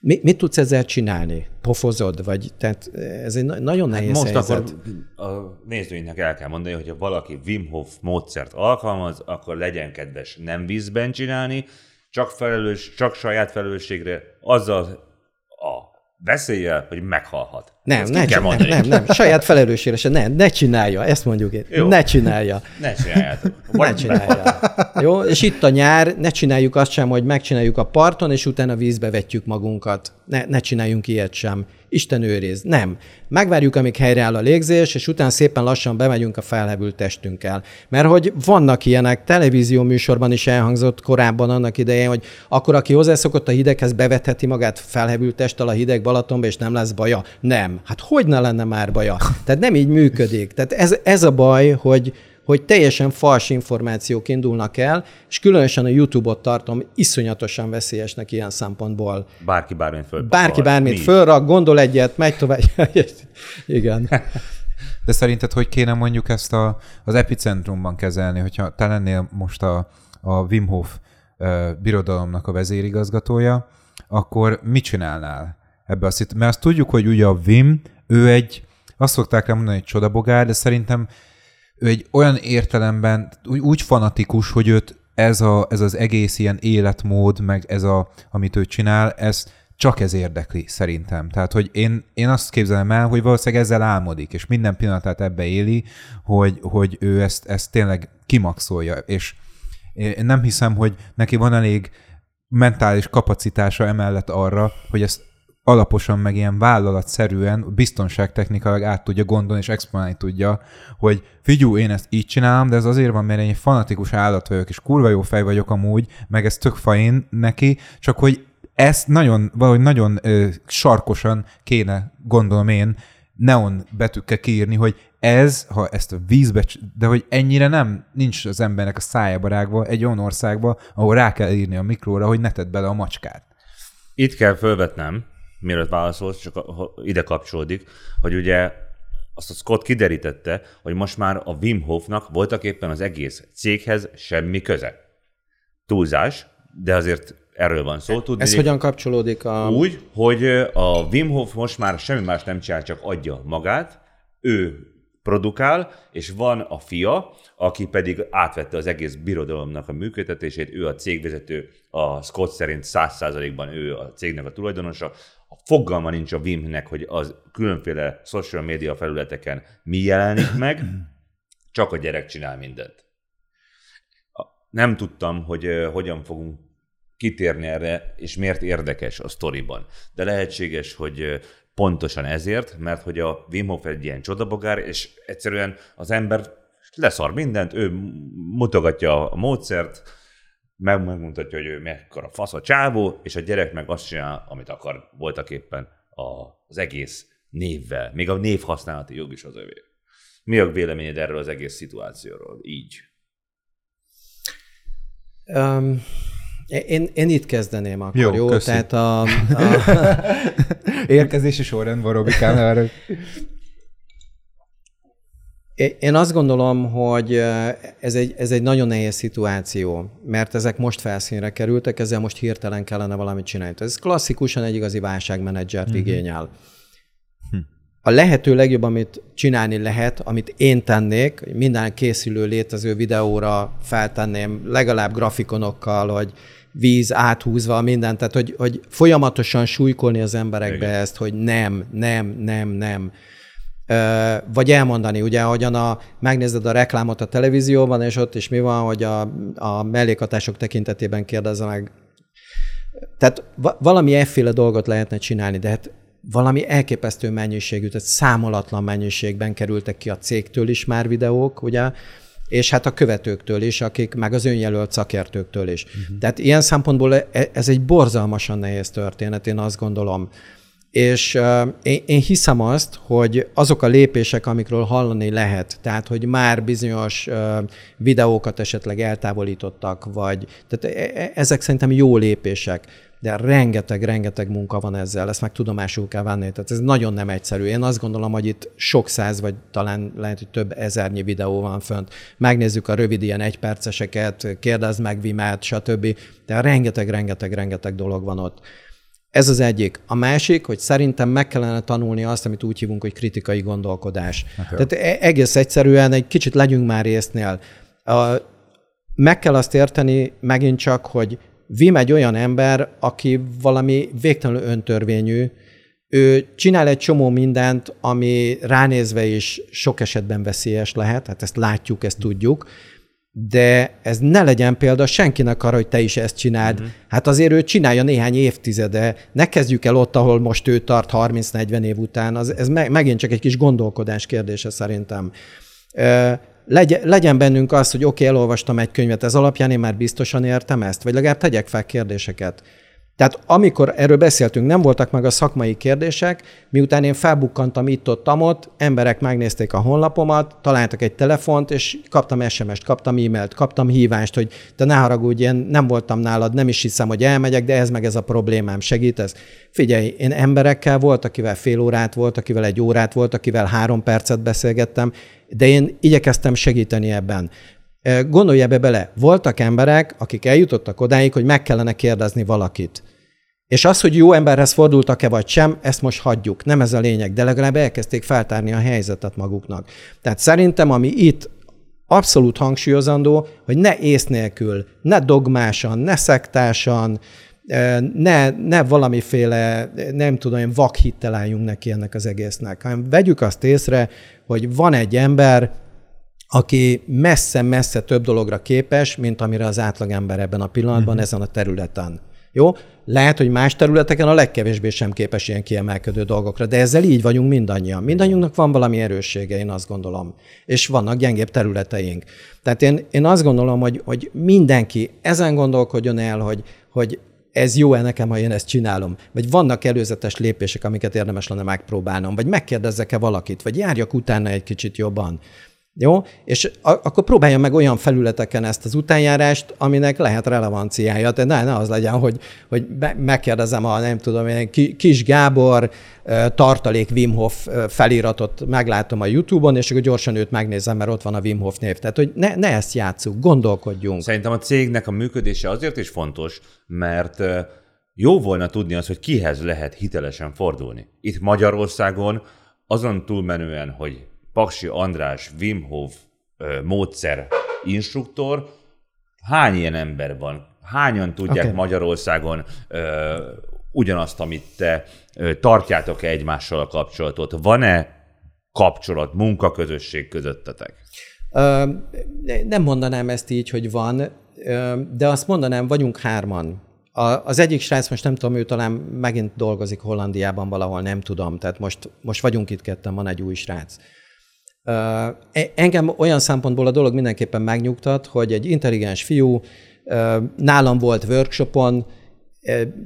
mi, mit tudsz ezzel csinálni? Pofozod? Vagy, tehát ez egy nagyon hát nehéz hát most helyzet. akkor a nézőinknek el kell mondani, hogy ha valaki Wim Hof módszert alkalmaz, akkor legyen kedves nem vízben csinálni, csak felelős, csak saját felelősségre, azzal a veszéllyel, hogy meghalhat. Nem, Ezt ne, nem, nem, nem, saját felelősségre se, ne, ne csinálja, ezt mondjuk én. Jó. Ne csinálja. Ne csináljátok. ne csinálja. Jó, és itt a nyár, ne csináljuk azt sem, hogy megcsináljuk a parton, és utána vízbe vetjük magunkat. Ne, ne csináljunk ilyet sem. Isten őriz. Nem. Megvárjuk, amíg helyreáll a légzés, és utána szépen lassan bemegyünk a felhevült testünkkel. Mert hogy vannak ilyenek, televízió műsorban is elhangzott korábban annak idején, hogy akkor, aki hozzászokott a hideghez, bevetheti magát felhevült testtel a hideg Balatonba, és nem lesz baja. Nem. Hát hogy ne lenne már baja? Tehát nem így működik. Tehát ez, ez a baj, hogy, hogy teljesen fals információk indulnak el, és különösen a YouTube-ot tartom iszonyatosan veszélyesnek ilyen szempontból. Bárki bármit föl. Bárki bármit fölrak, gondol egyet, megy tovább. Igen. De szerinted hogy kéne mondjuk ezt a, az epicentrumban kezelni, hogyha te lennél most a, a Wim Hof uh, birodalomnak a vezérigazgatója, akkor mit csinálnál ebbe a szit? Mert azt tudjuk, hogy ugye a Wim, ő egy, azt szokták rá mondani, hogy csodabogár, de szerintem ő egy olyan értelemben úgy, úgy fanatikus, hogy őt ez, a, ez az egész ilyen életmód, meg ez a, amit ő csinál, ez csak ez érdekli szerintem. Tehát, hogy én, én azt képzelem el, hogy valószínűleg ezzel álmodik, és minden pillanatát ebbe éli, hogy, hogy ő ezt, ezt tényleg kimaxolja, és én nem hiszem, hogy neki van elég mentális kapacitása emellett arra, hogy ezt alaposan, meg ilyen vállalatszerűen, biztonságtechnikailag át tudja gondolni és exponálni tudja, hogy figyú, én ezt így csinálom, de ez azért van, mert én egy fanatikus állat vagyok, és kurva jó fej vagyok amúgy, meg ez tök fajn neki, csak hogy ezt nagyon, valahogy nagyon ö, sarkosan kéne, gondolom én, neon betűkkel kiírni, hogy ez, ha ezt a vízbe, de hogy ennyire nem, nincs az embernek a szájába rágva egy olyan országba, ahol rá kell írni a mikróra, hogy ne tedd bele a macskát. Itt kell fölvetnem, mielőtt válaszolsz, csak ide kapcsolódik, hogy ugye azt a Scott kiderítette, hogy most már a Wim Hofnak voltak éppen az egész céghez semmi köze. Túlzás, de azért erről van szó. Tudni, Ez hogyan kapcsolódik a... Úgy, hogy a Wim Hof most már semmi más nem csinál, csak adja magát, ő produkál, és van a fia, aki pedig átvette az egész birodalomnak a működtetését, ő a cégvezető, a Scott szerint 100%-ban ő a cégnek a tulajdonosa, fogalma nincs a Wimnek, hogy az különféle social media felületeken mi jelenik meg, csak a gyerek csinál mindent. Nem tudtam, hogy hogyan fogunk kitérni erre, és miért érdekes a sztoriban. De lehetséges, hogy pontosan ezért, mert hogy a Wim Hof egy ilyen csodabogár, és egyszerűen az ember leszar mindent, ő mutogatja a módszert, meg megmutatja, hogy ő mekkora fasz a csávó, és a gyerek meg azt csinál, amit akar voltak éppen az egész névvel. Még a név használati jog is az övé. Mi a véleményed erről az egész szituációról? Így. Um, én, én itt kezdeném akkor, jó? jó? Tehát a, a... Érkezési sorrend van, Robikán. Én azt gondolom, hogy ez egy, ez egy nagyon nehéz szituáció, mert ezek most felszínre kerültek, ezzel most hirtelen kellene valamit csinálni. Ez klasszikusan egy igazi válságmenedzsert mm-hmm. igényel. Hm. a lehető legjobb, amit csinálni lehet, amit én tennék, minden készülő létező videóra feltenném legalább grafikonokkal, hogy víz áthúzva, mindent, tehát hogy, hogy folyamatosan súlykolni az emberekbe Igen. ezt, hogy nem, nem, nem, nem. Vagy elmondani, ugye, ahogyan a, megnézed a reklámot a televízióban, és ott is mi van, hogy a, a mellékhatások tekintetében kérdezze meg. Tehát valami efféle dolgot lehetne csinálni, de hát valami elképesztő mennyiségű, tehát számolatlan mennyiségben kerültek ki a cégtől is már videók, ugye, és hát a követőktől is, akik meg az önjelölt szakértőktől is. Uh-huh. Tehát ilyen szempontból e, ez egy borzalmasan nehéz történet, én azt gondolom. És én, hiszem azt, hogy azok a lépések, amikről hallani lehet, tehát hogy már bizonyos videókat esetleg eltávolítottak, vagy tehát e, e, ezek szerintem jó lépések de rengeteg-rengeteg munka van ezzel, ezt meg tudomásul kell venni. Tehát ez nagyon nem egyszerű. Én azt gondolom, hogy itt sok száz, vagy talán lehet, hogy több ezernyi videó van fönt. Megnézzük a rövid ilyen egyperceseket, kérdezd meg Vimát, stb. De rengeteg-rengeteg-rengeteg dolog van ott. Ez az egyik. A másik, hogy szerintem meg kellene tanulni azt, amit úgy hívunk, hogy kritikai gondolkodás. Okay. Tehát e- egész egyszerűen egy kicsit legyünk már résznél. Meg kell azt érteni megint csak, hogy Vim egy olyan ember, aki valami végtelenül öntörvényű, ő csinál egy csomó mindent, ami ránézve is sok esetben veszélyes lehet, hát ezt látjuk, ezt tudjuk, de ez ne legyen példa senkinek arra, hogy te is ezt csináld. Uh-huh. Hát azért ő csinálja néhány évtizede, ne kezdjük el ott, ahol most ő tart 30-40 év után, az, ez me- megint csak egy kis gondolkodás kérdése szerintem legyen, legyen bennünk az, hogy oké, okay, elolvastam egy könyvet, ez alapján én már biztosan értem ezt, vagy legalább tegyek fel kérdéseket. Tehát amikor erről beszéltünk, nem voltak meg a szakmai kérdések, miután én felbukkantam itt-ott, ott, emberek megnézték a honlapomat, találtak egy telefont, és kaptam SMS-t, kaptam e-mailt, kaptam hívást, hogy te ne haragudj, én nem voltam nálad, nem is hiszem, hogy elmegyek, de ez meg ez a problémám, segítesz. Figyelj, én emberekkel volt, akivel fél órát volt, akivel egy órát volt, akivel három percet beszélgettem, de én igyekeztem segíteni ebben. Gondolj ebbe bele, voltak emberek, akik eljutottak odáig, hogy meg kellene kérdezni valakit. És az, hogy jó emberhez fordultak-e vagy sem, ezt most hagyjuk. Nem ez a lényeg, de legalább elkezdték feltárni a helyzetet maguknak. Tehát szerintem, ami itt abszolút hangsúlyozandó, hogy ne ész nélkül, ne dogmásan, ne szektásan, ne, ne valamiféle, nem tudom, én vakhittel álljunk neki ennek az egésznek, hanem vegyük azt észre, hogy van egy ember, aki messze-messze több dologra képes, mint amire az átlagember ebben a pillanatban uh-huh. ezen a területen. Jó? Lehet, hogy más területeken a legkevésbé sem képes ilyen kiemelkedő dolgokra, de ezzel így vagyunk mindannyian. Mindannyiunknak van valami erőssége, én azt gondolom. És vannak gyengébb területeink. Tehát én, én azt gondolom, hogy, hogy mindenki ezen gondolkodjon el, hogy, hogy ez jó-e nekem, ha én ezt csinálom? Vagy vannak előzetes lépések, amiket érdemes lenne megpróbálnom? Vagy megkérdezzek-e valakit? Vagy járjak utána egy kicsit jobban? Jó? És a- akkor próbáljam meg olyan felületeken ezt az utánjárást, aminek lehet relevanciája. Tehát ne, ne az legyen, hogy, hogy megkérdezem a, nem tudom, én Kis Gábor tartalék Wim Hof feliratot meglátom a YouTube-on, és akkor gyorsan őt megnézem, mert ott van a Wim Hof név. Tehát, hogy ne, ne ezt játsszuk, gondolkodjunk. Szerintem a cégnek a működése azért is fontos, mert jó volna tudni az, hogy kihez lehet hitelesen fordulni. Itt Magyarországon azon túlmenően, hogy Paksi András Wim Hof ö, módszer instruktor, hány ilyen ember van? Hányan tudják okay. Magyarországon ö, ugyanazt, amit te ö, tartjátok-e egymással a kapcsolatot? Van-e kapcsolat, munkaközösség közöttetek? Ö, nem mondanám ezt így, hogy van, de azt mondanám, vagyunk hárman. A, az egyik srác, most nem tudom, ő talán megint dolgozik Hollandiában valahol, nem tudom, tehát most, most vagyunk itt ketten, van egy új srác. E, engem olyan szempontból a dolog mindenképpen megnyugtat, hogy egy intelligens fiú nálam volt workshopon,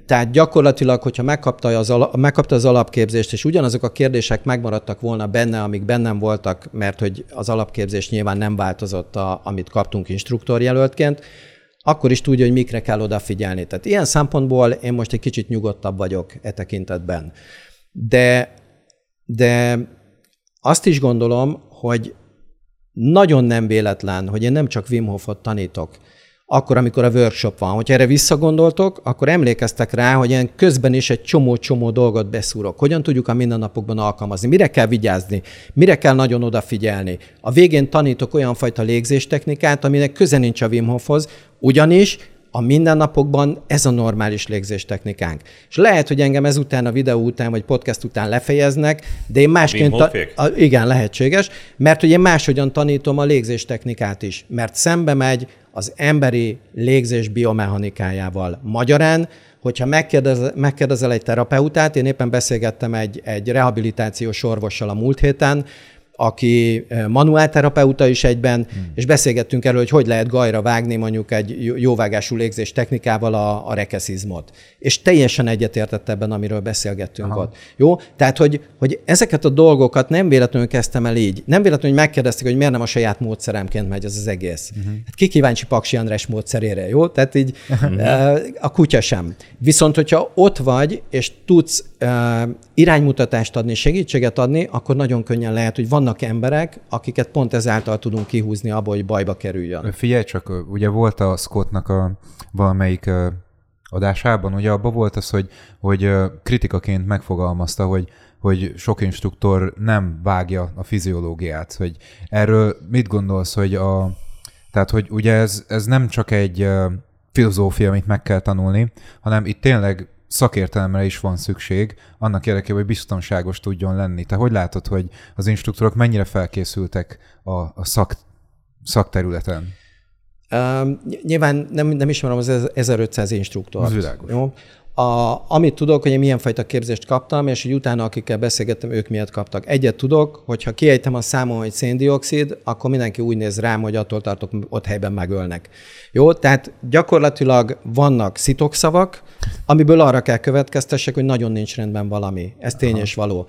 tehát gyakorlatilag, hogyha megkapta az, alap, megkapta az alapképzést, és ugyanazok a kérdések megmaradtak volna benne, amik bennem voltak, mert hogy az alapképzés nyilván nem változott, a, amit kaptunk instruktorjelöltként, akkor is tudja, hogy mikre kell odafigyelni. Tehát ilyen szempontból én most egy kicsit nyugodtabb vagyok e tekintetben. De, de azt is gondolom, hogy nagyon nem véletlen, hogy én nem csak Wim Hofot tanítok, akkor, amikor a workshop van. Hogyha erre visszagondoltok, akkor emlékeztek rá, hogy én közben is egy csomó-csomó dolgot beszúrok. Hogyan tudjuk a mindennapokban alkalmazni? Mire kell vigyázni? Mire kell nagyon odafigyelni? A végén tanítok olyan fajta légzéstechnikát, aminek köze nincs a Wim Hofhoz, ugyanis a mindennapokban ez a normális légzéstechnikánk. És lehet, hogy engem ezután a videó után, vagy podcast után lefejeznek, de én másként... Ta- a, igen, lehetséges, mert hogy én máshogyan tanítom a légzéstechnikát is, mert szembe megy az emberi légzés biomechanikájával. Magyarán, hogyha megkérdez, megkérdezel egy terapeutát, én éppen beszélgettem egy, egy rehabilitációs orvossal a múlt héten, aki manuálterapeuta is egyben, hmm. és beszélgettünk erről, hogy hogy lehet gajra vágni mondjuk egy jóvágású légzés technikával a, a rekeszizmot. És teljesen egyetértett ebben, amiről beszélgettünk Aha. ott. Jó? Tehát, hogy, hogy ezeket a dolgokat nem véletlenül kezdtem el így. Nem véletlenül, hogy megkérdezték, hogy miért nem a saját módszeremként megy ez az egész. Uh-huh. Hát ki kíváncsi Paksi András módszerére, jó? Tehát így uh-huh. a kutya sem. Viszont, hogyha ott vagy, és tudsz uh, iránymutatást adni, segítséget adni, akkor nagyon könnyen lehet, hogy vannak emberek, akiket pont ezáltal tudunk kihúzni abból, hogy bajba kerüljön. Figyelj csak, ugye volt a Scottnak a valamelyik adásában, ugye abban volt az, hogy, hogy kritikaként megfogalmazta, hogy hogy sok instruktor nem vágja a fiziológiát, hogy erről mit gondolsz, hogy a, tehát hogy ugye ez, ez nem csak egy filozófia, amit meg kell tanulni, hanem itt tényleg szakértelemre is van szükség, annak érdekében, hogy biztonságos tudjon lenni. Te hogy látod, hogy az instruktorok mennyire felkészültek a, a szak, szakterületen? Uh, nyilván nem, nem ismerem az 1500 instruktort. Az világos. Jó? A, amit tudok, hogy én milyen fajta képzést kaptam, és hogy utána, akikkel beszélgettem, ők miért kaptak. Egyet tudok, hogy ha kiejtem a számon, hogy széndiokszid, akkor mindenki úgy néz rám, hogy attól tartok, ott helyben megölnek. Jó, tehát gyakorlatilag vannak szitokszavak, amiből arra kell következtessek, hogy nagyon nincs rendben valami. Ez tény és való.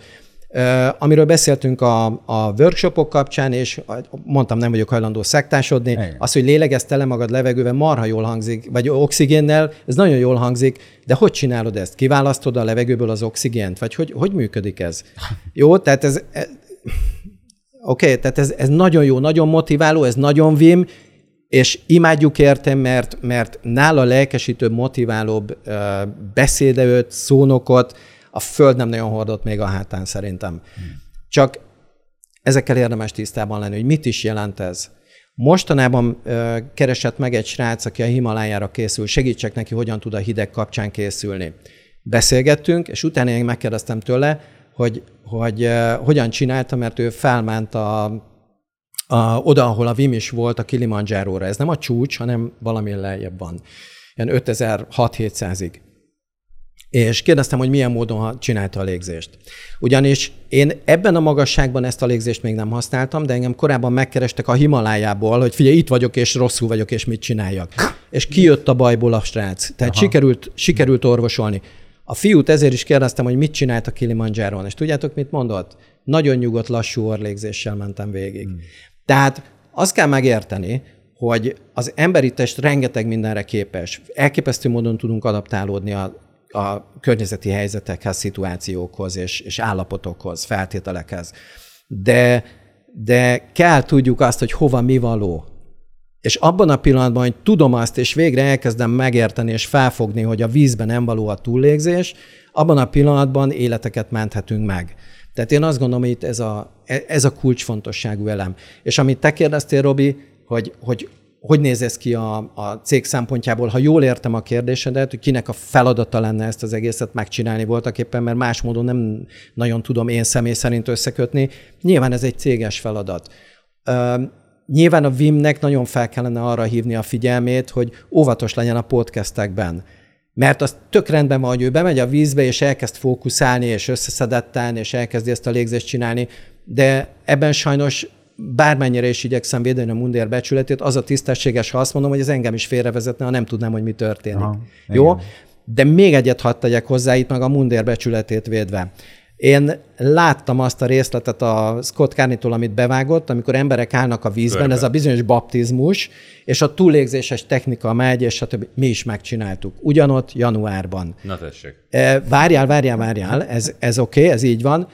Amiről beszéltünk a, a workshopok kapcsán, és mondtam, nem vagyok hajlandó szektásodni, Igen. az, hogy lélegezz le magad levegővel, marha jól hangzik, vagy oxigénnel, ez nagyon jól hangzik, de hogy csinálod ezt? Kiválasztod a levegőből az oxigént? Vagy hogy, hogy működik ez? Jó, tehát ez... E, Oké, okay, tehát ez, ez nagyon jó, nagyon motiváló, ez nagyon vim, és imádjuk érte, mert, mert nála lelkesítőbb, motiválóbb beszédeőt, szónokot, a Föld nem nagyon hordott még a hátán szerintem. Csak ezekkel érdemes tisztában lenni, hogy mit is jelent ez. Mostanában ö, keresett meg egy srác, aki a Himalájára készül, segítsek neki, hogyan tud a hideg kapcsán készülni. Beszélgettünk, és utána én megkérdeztem tőle, hogy, hogy ö, hogyan csinálta, mert ő felment a, a, oda, ahol a Vim is volt, a Kilimanjáróra. Ez nem a csúcs, hanem valami lejjebb van. Ilyen 5600-700-ig és kérdeztem, hogy milyen módon csinálta a légzést. Ugyanis én ebben a magasságban ezt a légzést még nem használtam, de engem korábban megkerestek a Himalájából, hogy figyelj, itt vagyok, és rosszul vagyok, és mit csináljak. És kijött a bajból a srác. Tehát sikerült, sikerült orvosolni. A fiút ezért is kérdeztem, hogy mit csinált a Kilimanjáron, és tudjátok, mit mondott? Nagyon nyugodt, lassú orlégzéssel mentem végig. Hmm. Tehát azt kell megérteni, hogy az emberi test rengeteg mindenre képes. Elképesztő módon tudunk adaptálódni a a környezeti helyzetekhez, szituációkhoz és, és állapotokhoz, feltételekhez. De, de kell tudjuk azt, hogy hova mi való. És abban a pillanatban, hogy tudom azt, és végre elkezdem megérteni és felfogni, hogy a vízben nem való a túllégzés, abban a pillanatban életeket menthetünk meg. Tehát én azt gondolom, hogy itt ez a, ez a kulcsfontosságú elem. És amit te kérdeztél, Robi, hogy, hogy hogy néz ez ki a, a cég szempontjából, ha jól értem a kérdésedet, hogy kinek a feladata lenne ezt az egészet megcsinálni voltak éppen, mert más módon nem nagyon tudom én személy szerint összekötni. Nyilván ez egy céges feladat. Nyilván a Vimnek nagyon fel kellene arra hívni a figyelmét, hogy óvatos legyen a podcastekben. Mert az tök rendben van, hogy ő bemegy a vízbe, és elkezd fókuszálni, és összeszedetten, és elkezdi ezt a légzést csinálni, de ebben sajnos bármennyire is igyekszem védeni a mundér becsületét, az a tisztességes, ha azt mondom, hogy ez engem is félrevezetne, ha nem tudnám, hogy mi történik. Aha, Jó? Igen. De még egyet hadd tegyek hozzá itt meg a mundér becsületét védve. Én láttam azt a részletet a Scott Carney-tól, amit bevágott, amikor emberek állnak a vízben, Körbe. ez a bizonyos baptizmus, és a túlégzéses technika megy, és stb. Mi is megcsináltuk. Ugyanott januárban. Na tessék. Várjál, várjál, várjál, ez, ez oké, okay, ez így van.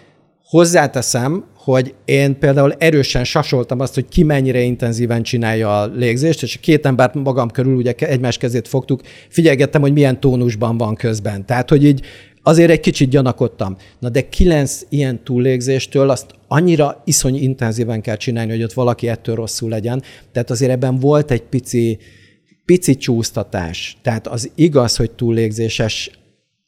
Hozzáteszem, hogy én például erősen sasoltam azt, hogy ki mennyire intenzíven csinálja a légzést, és a két embert magam körül ugye egymás kezét fogtuk, figyelgettem, hogy milyen tónusban van közben. Tehát, hogy így azért egy kicsit gyanakodtam. Na de kilenc ilyen túllégzéstől azt annyira iszony intenzíven kell csinálni, hogy ott valaki ettől rosszul legyen. Tehát azért ebben volt egy pici, pici csúsztatás. Tehát az igaz, hogy túllégzéses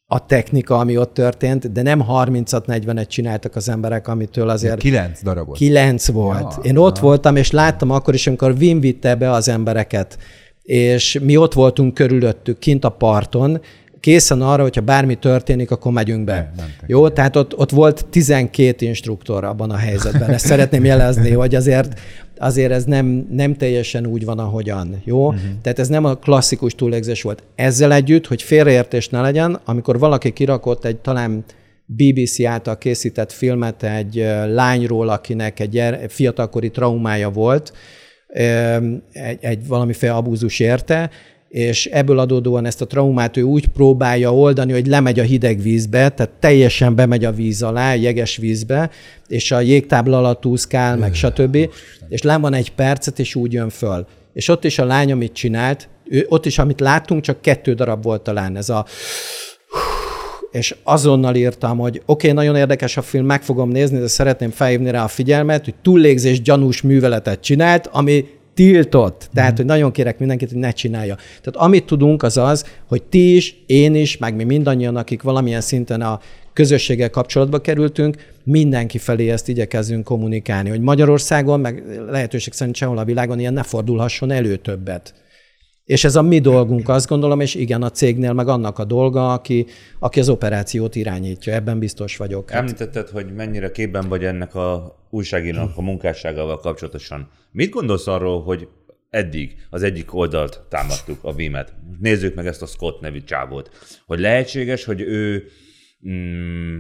a technika, ami ott történt, de nem 30-40-et csináltak az emberek, amitől azért... Kilenc darabot. Kilenc volt. Ja, Én ott na. voltam, és láttam akkor is, amikor Wim vitte be az embereket, és mi ott voltunk körülöttük, kint a parton, készen arra, hogyha bármi történik, akkor megyünk be. Nem, Jó, tehát ott, ott volt 12 instruktor abban a helyzetben. Ezt szeretném jelezni, hogy azért azért ez nem, nem teljesen úgy van, ahogyan. Jó? Uh-huh. Tehát ez nem a klasszikus túlégzés volt. Ezzel együtt, hogy félreértés ne legyen, amikor valaki kirakott egy talán BBC által készített filmet egy lányról, akinek egy fiatalkori traumája volt, egy, egy valamiféle abúzus érte, és ebből adódóan ezt a traumát ő úgy próbálja oldani, hogy lemegy a hideg vízbe, tehát teljesen bemegy a víz alá, jeges vízbe, és a jégtábla alatt úszkál, meg stb. És le van egy percet, és úgy jön föl. És ott is a lány, amit csinált, ő, ott is, amit láttunk, csak kettő darab volt talán, ez a és azonnal írtam, hogy oké, okay, nagyon érdekes a film, meg fogom nézni, de szeretném felhívni rá a figyelmet, hogy túllégzés gyanús műveletet csinált, ami tiltott. Tehát, mm. hogy nagyon kérek mindenkit, hogy ne csinálja. Tehát amit tudunk, az az, hogy ti is, én is, meg mi mindannyian, akik valamilyen szinten a közösséggel kapcsolatba kerültünk, mindenki felé ezt igyekezzünk kommunikálni, hogy Magyarországon, meg lehetőség szerint sehol a világon ilyen ne fordulhasson elő többet. És ez a mi dolgunk, azt gondolom, és igen, a cégnél meg annak a dolga, aki, aki az operációt irányítja, ebben biztos vagyok. Említetted, hogy mennyire képben vagy ennek a újságírónak a munkásságával kapcsolatosan. Mit gondolsz arról, hogy eddig az egyik oldalt támadtuk, a Vimet. Nézzük meg ezt a Scott nevű csávót. Hogy lehetséges, hogy ő mm,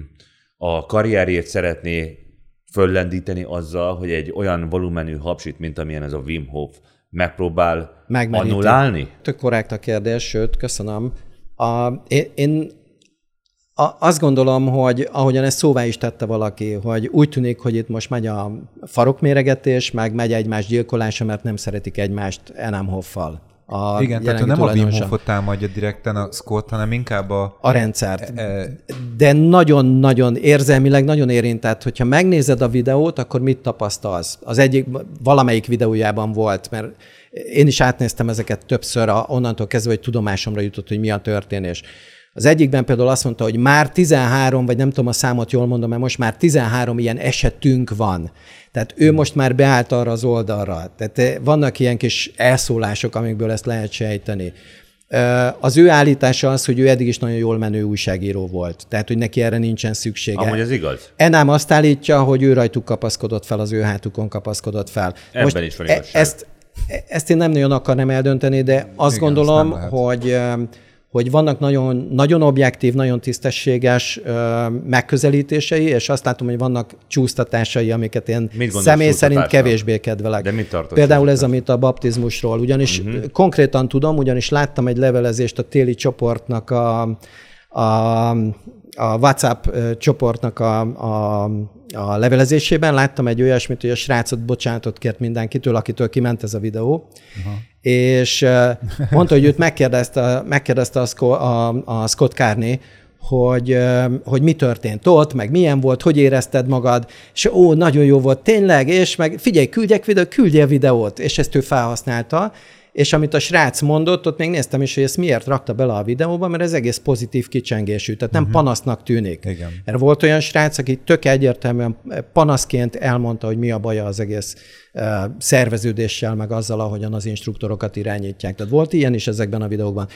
a karrierjét szeretné föllendíteni azzal, hogy egy olyan volumenű hapsit, mint amilyen ez a Wim Hof, megpróbál annulálni? Tök korrekt a kérdés, sőt, köszönöm. A, én, én a, azt gondolom, hogy ahogyan ezt szóvá is tette valaki, hogy úgy tűnik, hogy itt most megy a farokméregetés, meg megy egymás gyilkolása, mert nem szeretik egymást Enam Hoffal. A Igen, tehát nem a Wim támadja direkten a Scott, hanem inkább a... A rendszert. E, De nagyon-nagyon érzelmileg nagyon érintett, hogyha megnézed a videót, akkor mit tapasztalsz? Az egyik, valamelyik videójában volt, mert én is átnéztem ezeket többször, onnantól kezdve, hogy tudomásomra jutott, hogy mi a történés. Az egyikben például azt mondta, hogy már 13, vagy nem tudom a számot jól mondom, mert most már 13 ilyen esetünk van. Tehát ő most már beállt arra az oldalra. Tehát eh, vannak ilyen kis elszólások, amikből ezt lehet sejteni. Az ő állítása az, hogy ő eddig is nagyon jól menő újságíró volt. Tehát, hogy neki erre nincsen szüksége. Amúgy ez igaz. Enám azt állítja, hogy ő rajtuk kapaszkodott fel, az ő hátukon kapaszkodott fel. Ebben Most is van igazság. Ezt, ezt én nem nagyon akarom eldönteni, de azt Igen, gondolom, hogy hogy vannak nagyon, nagyon objektív, nagyon tisztességes ö, megközelítései, és azt látom, hogy vannak csúsztatásai, amiket én személy szerint kevésbé kedvelek. De mit tartott? Például ez, amit a baptizmusról, ugyanis uh-huh. konkrétan tudom, ugyanis láttam egy levelezést a téli csoportnak a, a a WhatsApp csoportnak a, a, a levelezésében láttam egy olyasmit, hogy a srácot bocsánatot kért mindenkitől, akitől kiment ez a videó, uh-huh. és mondta, hogy őt megkérdezte, megkérdezte a, a, a Scott Carney, hogy, hogy mi történt ott, meg milyen volt, hogy érezted magad, és ó, nagyon jó volt, tényleg, és meg figyelj, küldjek videót, küldjél videót, és ezt ő felhasználta, és amit a srác mondott, ott még néztem is, hogy ezt miért rakta bele a videóba, mert ez egész pozitív kicsengésű, tehát nem uh-huh. panasznak tűnik. Igen. Mert volt olyan srác, aki tök egyértelműen panaszként elmondta, hogy mi a baja az egész uh, szerveződéssel, meg azzal, ahogyan az instruktorokat irányítják. Tehát volt ilyen is ezekben a videókban.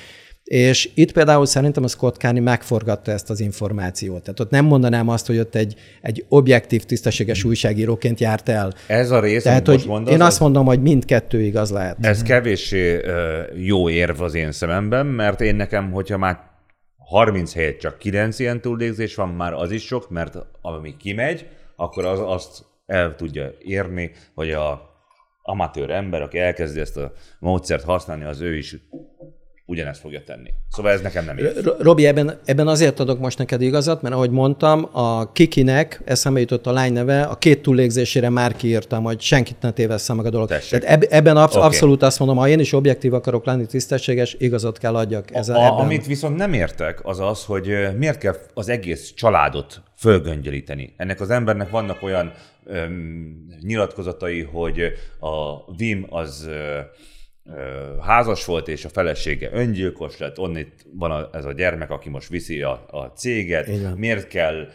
És itt például szerintem a Scott Carney megforgatta ezt az információt. Tehát ott nem mondanám azt, hogy ott egy, egy objektív, tisztességes újságíróként járt el. Ez a rész, Tehát, hogy mondasz, én azt mondom, hogy mindkettő igaz lehet. Ez kevéssé jó érv az én szememben, mert én nekem, hogyha már 30 helyet csak 9 ilyen túldégzés van, már az is sok, mert ami kimegy, akkor az azt el tudja érni, hogy a amatőr ember, aki elkezdi ezt a módszert használni, az ő is ugyanezt fogja tenni. Szóval ez nekem nem ér. Robi, ebben, ebben azért adok most neked igazat, mert ahogy mondtam, a Kikinek eszembe jutott a lány neve, a két túllégzésére már kiírtam, hogy senkit ne tévesszen meg a dolog. Tessék. Tehát eb, ebben absz- Oké. abszolút azt mondom, ha én is objektív akarok lenni, tisztességes, igazat kell adjak. Ez A, ebben. amit viszont nem értek, az az, hogy miért kell az egész családot fölgöngyölíteni. Ennek az embernek vannak olyan öm, nyilatkozatai, hogy a Vim az ö, ö, házas volt, és a felesége öngyilkos lett, onnit van a, ez a gyermek, aki most viszi a, a céget. Van. Miért kell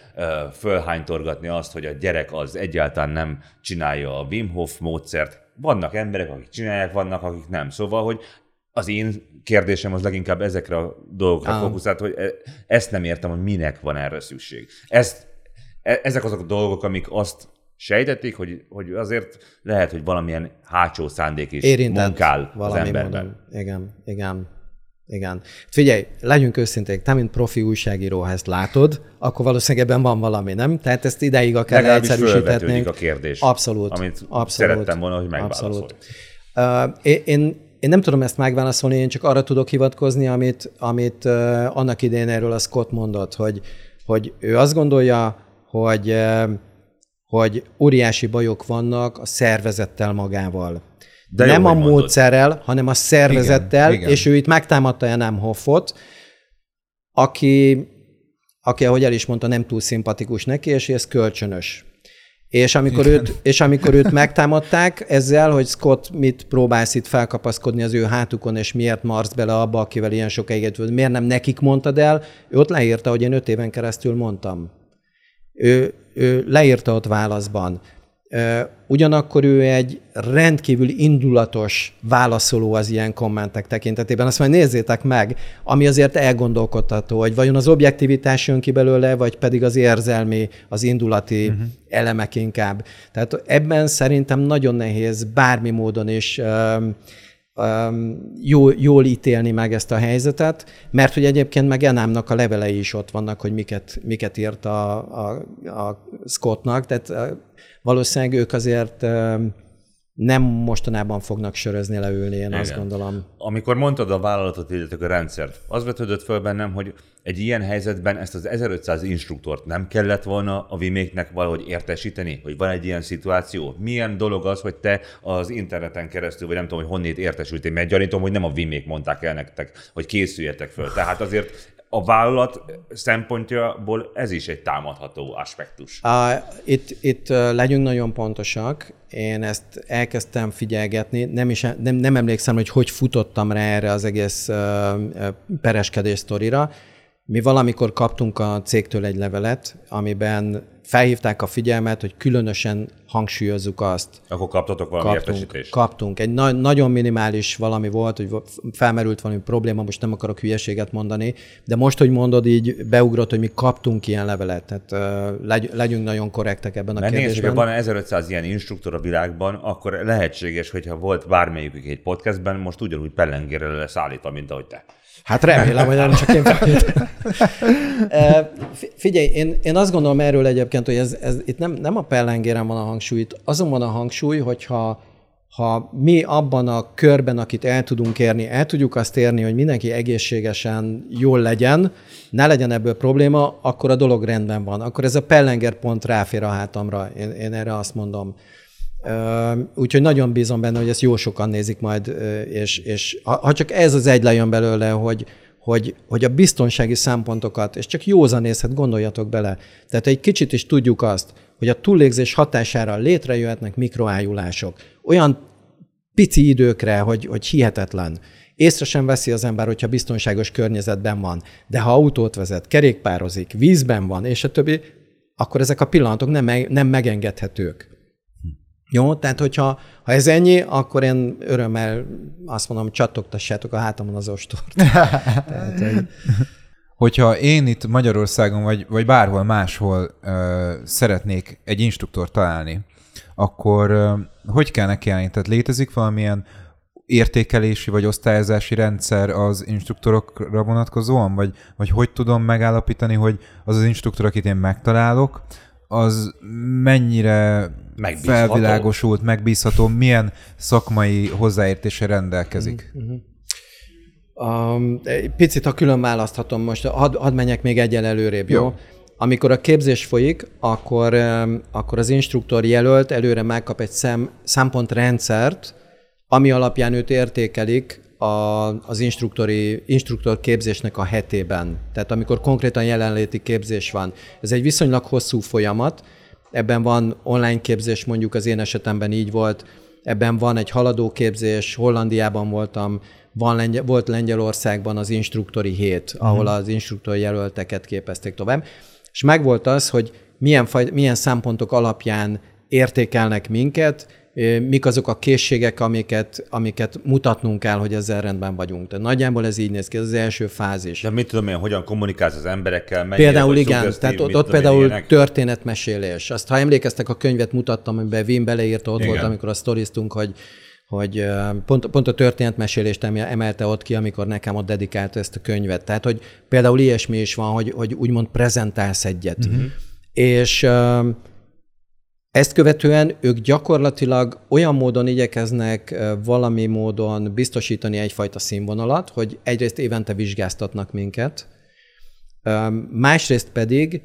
fölhánytorgatni azt, hogy a gyerek az egyáltalán nem csinálja a Wim Hof módszert? Vannak emberek, akik csinálják, vannak, akik nem. Szóval, hogy az én kérdésem az leginkább ezekre a dolgokra Á. fókuszált, hogy e- ezt nem értem, hogy minek van erre szükség. Ezt, e- ezek azok a dolgok, amik azt sejtették, hogy, hogy azért lehet, hogy valamilyen hátsó szándék is érintett munkál az valami emberben. módon. Igen, igen. Igen. Figyelj, legyünk őszinték, te, mint profi újságíró, ha ezt látod, akkor valószínűleg ebben van valami, nem? Tehát ezt ideig akár Legalábbis leegyszerűsíthetnénk. fölvetődik a kérdés. Abszolút. Amit abszolút, szerettem volna, hogy megválaszolj. Abszolút. Uh, én, én, nem tudom ezt megválaszolni, én csak arra tudok hivatkozni, amit, amit uh, annak idején erről a Scott mondott, hogy, hogy ő azt gondolja, hogy, uh, hogy óriási bajok vannak a szervezettel magával. De De jó, nem a hogy mondod. módszerrel, hanem a szervezettel, Igen, igen. és ő itt megtámadta Enem Hoffot, aki, aki, ahogy el is mondta, nem túl szimpatikus neki, és ez kölcsönös. És amikor, őt, és amikor őt megtámadták ezzel, hogy Scott mit próbálsz itt felkapaszkodni az ő hátukon, és miért marsz bele abba, akivel ilyen sokáig együtt volt, miért nem nekik mondtad el, ő ott leírta, hogy én öt éven keresztül mondtam. Ő, ő leírta ott válaszban. Ugyanakkor ő egy rendkívül indulatos válaszoló az ilyen kommentek tekintetében. Azt majd nézzétek meg, ami azért elgondolkodtató, hogy vajon az objektivitás jön ki belőle, vagy pedig az érzelmi, az indulati uh-huh. elemek inkább. Tehát ebben szerintem nagyon nehéz bármi módon is öm, jól, ítélni meg ezt a helyzetet, mert hogy egyébként meg Enámnak a levelei is ott vannak, hogy miket, miket írt a, a, a Scottnak, tehát valószínűleg ők azért nem mostanában fognak sörözni, leülni, én azt Igen. gondolom. Amikor mondtad a vállalatot, illetve a rendszert, az vetődött föl bennem, hogy egy ilyen helyzetben ezt az 1500 instruktort nem kellett volna a viméknek valahogy értesíteni, hogy van egy ilyen szituáció. Milyen dolog az, hogy te az interneten keresztül, vagy nem tudom, hogy honnét értesültél, mert gyanítom, hogy nem a vimék mondták el nektek, hogy készüljetek föl. Tehát azért a vállalat szempontjából ez is egy támadható aspektus. A, itt, itt legyünk nagyon pontosak. Én ezt elkezdtem figyelgetni. Nem, is, nem, nem emlékszem, hogy hogy futottam rá erre az egész ö, pereskedés sztorira. Mi valamikor kaptunk a cégtől egy levelet, amiben felhívták a figyelmet, hogy különösen hangsúlyozzuk azt, Akkor kaptatok valami kaptunk, értesítést? kaptunk. Egy na- nagyon minimális valami volt, hogy felmerült valami probléma, most nem akarok hülyeséget mondani, de most, hogy mondod, így beugrott, hogy mi kaptunk ilyen levelet. Tehát uh, legy- legyünk nagyon korrektek ebben a Mert nézd, kérdésben. hogy van 1500 ilyen instruktor a világban, akkor lehetséges, hogyha volt bármelyikük egy podcastben, most ugyanúgy pellengére lesz állítva, mint ahogy te. Hát remélem, hogy nem csak én Figyelj, én, én azt gondolom erről egyébként, hogy ez, ez itt nem, nem a pellengéren van a hangsúly, itt azon van a hangsúly, hogyha ha mi abban a körben, akit el tudunk érni, el tudjuk azt érni, hogy mindenki egészségesen jól legyen, ne legyen ebből probléma, akkor a dolog rendben van. Akkor ez a pellenger pont ráfér a hátamra, én, én erre azt mondom. Úgyhogy nagyon bízom benne, hogy ezt jó sokan nézik majd, és, és ha, csak ez az egy lejön belőle, hogy, hogy, hogy a biztonsági szempontokat, és csak józanészet gondoljatok bele. Tehát egy kicsit is tudjuk azt, hogy a túllégzés hatására létrejöhetnek mikroájulások. Olyan pici időkre, hogy, hogy hihetetlen. Észre sem veszi az ember, hogyha biztonságos környezetben van. De ha autót vezet, kerékpározik, vízben van, és a többi, akkor ezek a pillanatok nem, nem megengedhetők. Jó, tehát hogyha ha ez ennyi, akkor én örömmel azt mondom, csattogtassátok a hátamon az ostort. tehát, hogy, Hogyha én itt Magyarországon, vagy, vagy bárhol máshol ö, szeretnék egy instruktort találni, akkor ö, hogy kell neki állni? Tehát létezik valamilyen értékelési vagy osztályozási rendszer az instruktorokra vonatkozóan? Vagy, vagy hogy tudom megállapítani, hogy az az instruktor, akit én megtalálok, az mennyire Megbízható. felvilágosult, megbízható, milyen szakmai hozzáértése rendelkezik? Um, picit, ha külön választhatom most, hadd had menjek még egyen előrébb, jó? jó? Amikor a képzés folyik, akkor, akkor az instruktor jelölt előre megkap egy szem, szempontrendszert, ami alapján őt értékelik a, az instruktori, instruktor képzésnek a hetében. Tehát amikor konkrétan jelenléti képzés van. Ez egy viszonylag hosszú folyamat, ebben van online képzés, mondjuk az én esetemben így volt, ebben van egy haladó képzés, Hollandiában voltam, van Lengy- volt Lengyelországban az instruktori hét, ahol uh-huh. az instruktor jelölteket képezték tovább, és megvolt az, hogy milyen, faj, milyen szempontok alapján értékelnek minket, mik azok a készségek, amiket, amiket mutatnunk kell, hogy ezzel rendben vagyunk. Tehát nagyjából ez így néz ki, ez az első fázis. De mit tudom én, hogyan kommunikálsz az emberekkel? Mennyire, például igen, tehát ott, ott például ilyenek? történetmesélés. Azt, ha emlékeztek, a könyvet mutattam, amiben Wim beleírta, ott igen. volt, amikor a sztoriztunk, hogy hogy pont, pont a történetmesélést emelte ott ki, amikor nekem ott dedikálta ezt a könyvet. Tehát, hogy például ilyesmi is van, hogy, hogy úgymond prezentálsz egyet. Uh-huh. És ezt követően ők gyakorlatilag olyan módon igyekeznek valami módon biztosítani egyfajta színvonalat, hogy egyrészt évente vizsgáztatnak minket, másrészt pedig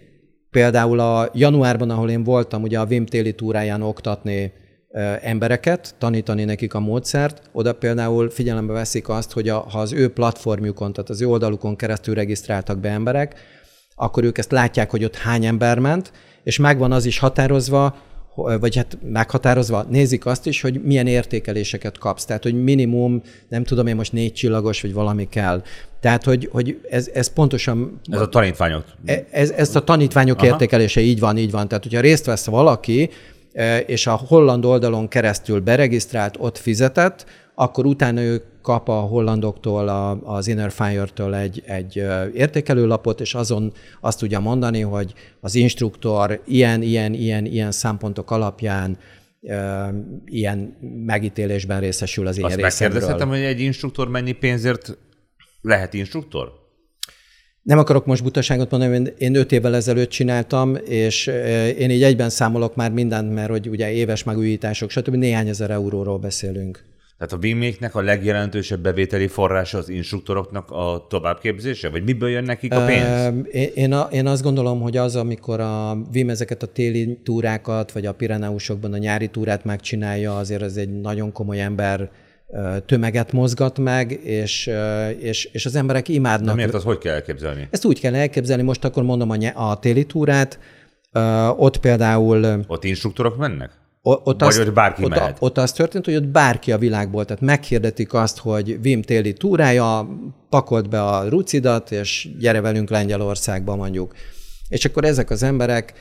például a januárban, ahol én voltam, ugye a Vim téli túráján oktatni embereket, tanítani nekik a módszert, oda például figyelembe veszik azt, hogy a, ha az ő platformjukon, tehát az ő oldalukon keresztül regisztráltak be emberek, akkor ők ezt látják, hogy ott hány ember ment, és megvan az is határozva, vagy hát meghatározva, nézik azt is, hogy milyen értékeléseket kapsz. Tehát, hogy minimum, nem tudom én most négy csillagos, vagy valami kell. Tehát, hogy, hogy ez, ez pontosan... Ez a tanítványok. E, ez, ez a tanítványok Aha. értékelése, így van, így van. Tehát, hogyha részt vesz valaki, e, és a holland oldalon keresztül beregisztrált, ott fizetett, akkor utána ő kap a hollandoktól, a, az Inner Fire-től egy, egy értékelőlapot, és azon azt tudja mondani, hogy az instruktor ilyen, ilyen, ilyen, ilyen szempontok alapján ilyen megítélésben részesül az én Azt részemről. megkérdezhetem, hogy egy instruktor mennyi pénzért lehet instruktor? Nem akarok most butaságot mondani, én öt évvel ezelőtt csináltam, és én így egyben számolok már mindent, mert hogy ugye éves megújítások, stb. néhány ezer euróról beszélünk. Tehát a Viméknek a legjelentősebb bevételi forrása az instruktoroknak a továbbképzése? Vagy miből jön nekik a pénz? Én, a, én azt gondolom, hogy az, amikor a Vim ezeket a téli túrákat, vagy a Pireneusokban a nyári túrát megcsinálja, azért ez egy nagyon komoly ember tömeget mozgat meg, és, és, és az emberek imádnak. De miért az hogy kell elképzelni? Ezt úgy kell elképzelni, most akkor mondom a, a téli túrát, ott például... Ott instruktorok mennek? Ott Vagy azt, hogy bárki ott, mehet? Ott az történt, hogy ott bárki a világból, tehát meghirdetik azt, hogy Vim téli túrája, pakolt be a rucidat, és gyere velünk Lengyelországba mondjuk. És akkor ezek az emberek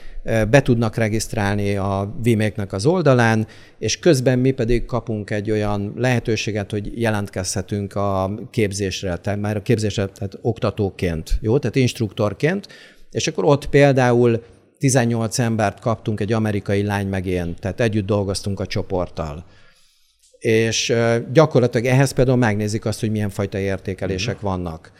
be tudnak regisztrálni a Viméknek az oldalán, és közben mi pedig kapunk egy olyan lehetőséget, hogy jelentkezhetünk a képzésre, tehát már a képzésre, tehát oktatóként, jó, tehát instruktorként, és akkor ott például 18 embert kaptunk, egy amerikai lány meg én, tehát együtt dolgoztunk a csoporttal. És gyakorlatilag ehhez például megnézik azt, hogy milyen fajta értékelések mm. vannak.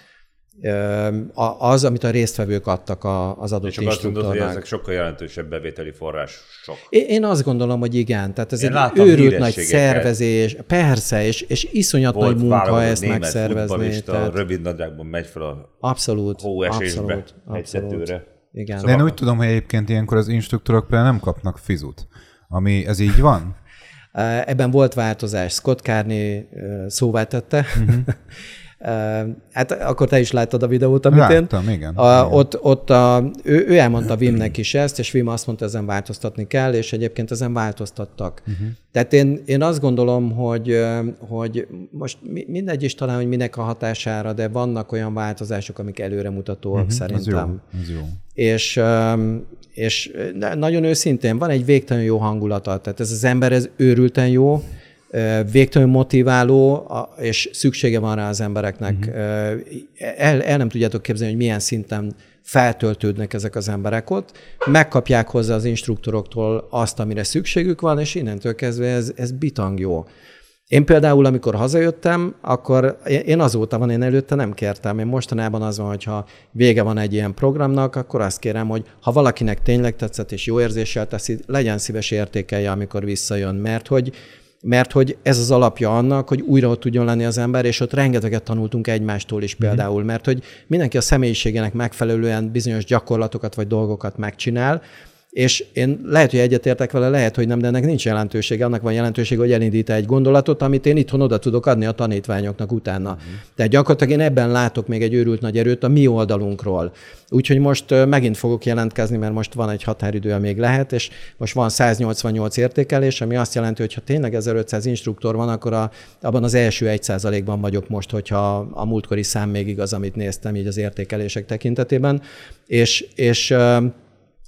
Az, amit a résztvevők adtak az adott És azt mondod, hogy ezek sokkal jelentősebb bevételi források. Én azt gondolom, hogy igen. Tehát ez Én egy őrült nagy szervezés. Persze, és, és iszonyat Volt nagy munka ezt megszervezni. Tehát... rövid nadrágban megy fel a abszolút, hóesésbe abszolút, abszolút. Igen. Szóval... De én úgy tudom, hogy egyébként ilyenkor az instruktorok például nem kapnak fizut. Ami, ez így van? Ebben volt változás. Scott Carney szóvá tette. Uh-huh. Hát akkor te is láttad a videót, amit Láttam, én. igen. A, igen. Ott, ott a, ő, ő elmondta Vimnek is ezt, és Vim azt mondta, ezen változtatni kell, és egyébként ezen változtattak. Uh-huh. Tehát én, én azt gondolom, hogy, hogy most mindegy is talán, hogy minek a hatására, de vannak olyan változások, amik előremutatóak uh-huh. szerintem. Ez jó. Ez jó. És, és nagyon őszintén van egy végtelenül jó hangulata. Tehát ez az ember, ez őrülten jó, végtelenül motiváló, és szüksége van rá az embereknek. Uh-huh. El, el nem tudjátok képzelni, hogy milyen szinten feltöltődnek ezek az emberek ott, megkapják hozzá az instruktoroktól azt, amire szükségük van, és innentől kezdve ez, ez bitang jó. Én például, amikor hazajöttem, akkor én azóta van, én előtte nem kértem. Én mostanában az van, hogyha vége van egy ilyen programnak, akkor azt kérem, hogy ha valakinek tényleg tetszett és jó érzéssel teszi, legyen szíves értékelje, amikor visszajön, mert hogy mert hogy ez az alapja annak, hogy újra ott tudjon lenni az ember, és ott rengeteget tanultunk egymástól is például, mert hogy mindenki a személyiségének megfelelően bizonyos gyakorlatokat vagy dolgokat megcsinál, és én lehet, hogy egyetértek vele, lehet, hogy nem, de ennek nincs jelentősége. Annak van jelentősége, hogy elindít egy gondolatot, amit én itthon oda tudok adni a tanítványoknak utána. Uh-huh. Tehát gyakorlatilag én ebben látok még egy őrült nagy erőt a mi oldalunkról. Úgyhogy most megint fogok jelentkezni, mert most van egy határidő, még lehet, és most van 188 értékelés, ami azt jelenti, hogy ha tényleg 1500 instruktor van, akkor a, abban az első 1%-ban vagyok most, hogyha a múltkori szám még igaz, amit néztem így az értékelések tekintetében. És, és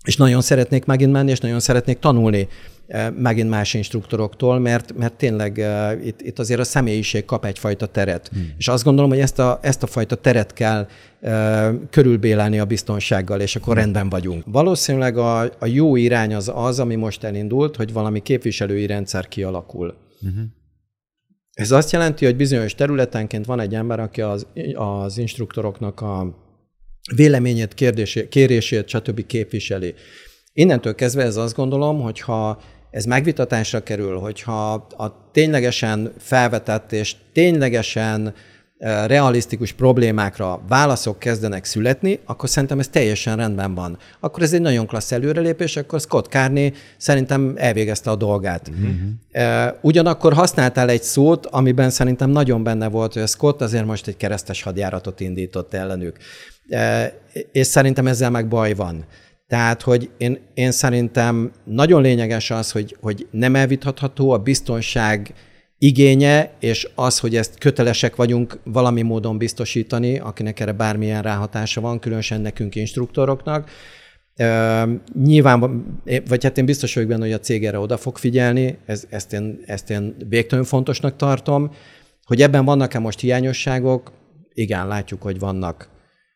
és nagyon szeretnék megint menni, és nagyon szeretnék tanulni eh, megint más instruktoroktól, mert, mert tényleg uh, itt, itt azért a személyiség kap egyfajta teret. Hmm. És azt gondolom, hogy ezt a, ezt a fajta teret kell uh, körülbélelni a biztonsággal, és akkor hmm. rendben vagyunk. Valószínűleg a, a jó irány az az, ami most elindult, hogy valami képviselői rendszer kialakul. Hmm. Ez azt jelenti, hogy bizonyos területenként van egy ember, aki az, az instruktoroknak a véleményét, kérdését, kérését, stb. képviseli. Innentől kezdve ez azt gondolom, hogyha ez megvitatásra kerül, hogyha a ténylegesen felvetett és ténylegesen e, realisztikus problémákra válaszok kezdenek születni, akkor szerintem ez teljesen rendben van. Akkor ez egy nagyon klassz előrelépés, akkor Scott Carney szerintem elvégezte a dolgát. Uh-huh. Ugyanakkor használtál egy szót, amiben szerintem nagyon benne volt, hogy Scott azért most egy keresztes hadjáratot indított ellenük és szerintem ezzel meg baj van. Tehát, hogy én, én szerintem nagyon lényeges az, hogy, hogy nem elvitatható a biztonság igénye, és az, hogy ezt kötelesek vagyunk valami módon biztosítani, akinek erre bármilyen ráhatása van, különösen nekünk instruktoroknak. Uh, nyilván, vagy hát én biztos vagyok benne, hogy a cég erre oda fog figyelni, ez, ezt, én, ezt én végtelenül fontosnak tartom. Hogy ebben vannak-e most hiányosságok? Igen, látjuk, hogy vannak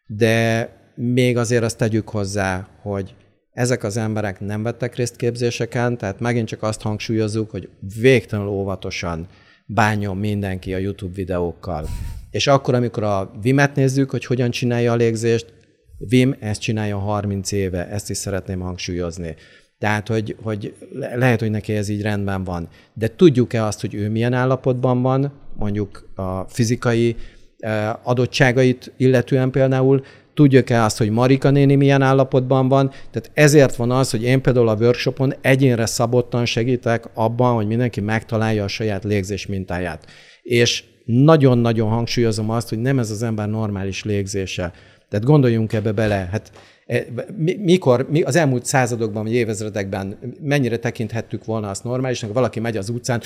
de még azért azt tegyük hozzá, hogy ezek az emberek nem vettek részt képzéseken, tehát megint csak azt hangsúlyozzuk, hogy végtelenül óvatosan bánjon mindenki a YouTube videókkal. És akkor, amikor a Vimet nézzük, hogy hogyan csinálja a légzést, Vim ezt csinálja 30 éve, ezt is szeretném hangsúlyozni. Tehát, hogy, hogy lehet, hogy neki ez így rendben van. De tudjuk-e azt, hogy ő milyen állapotban van, mondjuk a fizikai adottságait illetően például, tudjuk-e azt, hogy Marika néni milyen állapotban van. Tehát ezért van az, hogy én például a workshopon egyénre szabottan segítek abban, hogy mindenki megtalálja a saját légzés mintáját. És nagyon-nagyon hangsúlyozom azt, hogy nem ez az ember normális légzése. Tehát gondoljunk ebbe bele. Hát e, mikor, mi az elmúlt századokban, vagy évezredekben mennyire tekinthettük volna azt normálisnak, valaki megy az utcán,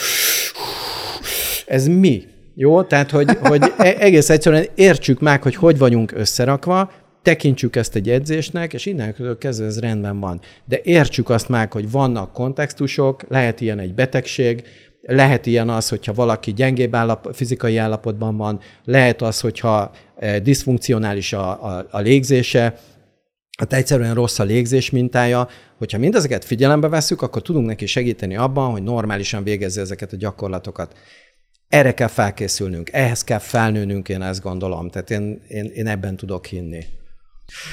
ez mi? Jó, tehát hogy, hogy e- egész egyszerűen értsük meg, hogy hogy vagyunk összerakva, tekintsük ezt egy edzésnek, és innen kezdve ez rendben van. De értsük azt meg, hogy vannak kontextusok, lehet ilyen egy betegség, lehet ilyen az, hogyha valaki gyengébb állap, fizikai állapotban van, lehet az, hogyha e, diszfunkcionális a, a, a légzése, hát egyszerűen rossz a légzés mintája, hogyha mindezeket figyelembe veszük, akkor tudunk neki segíteni abban, hogy normálisan végezze ezeket a gyakorlatokat erre kell felkészülnünk, ehhez kell felnőnünk, én ezt gondolom. Tehát én, én, én ebben tudok hinni.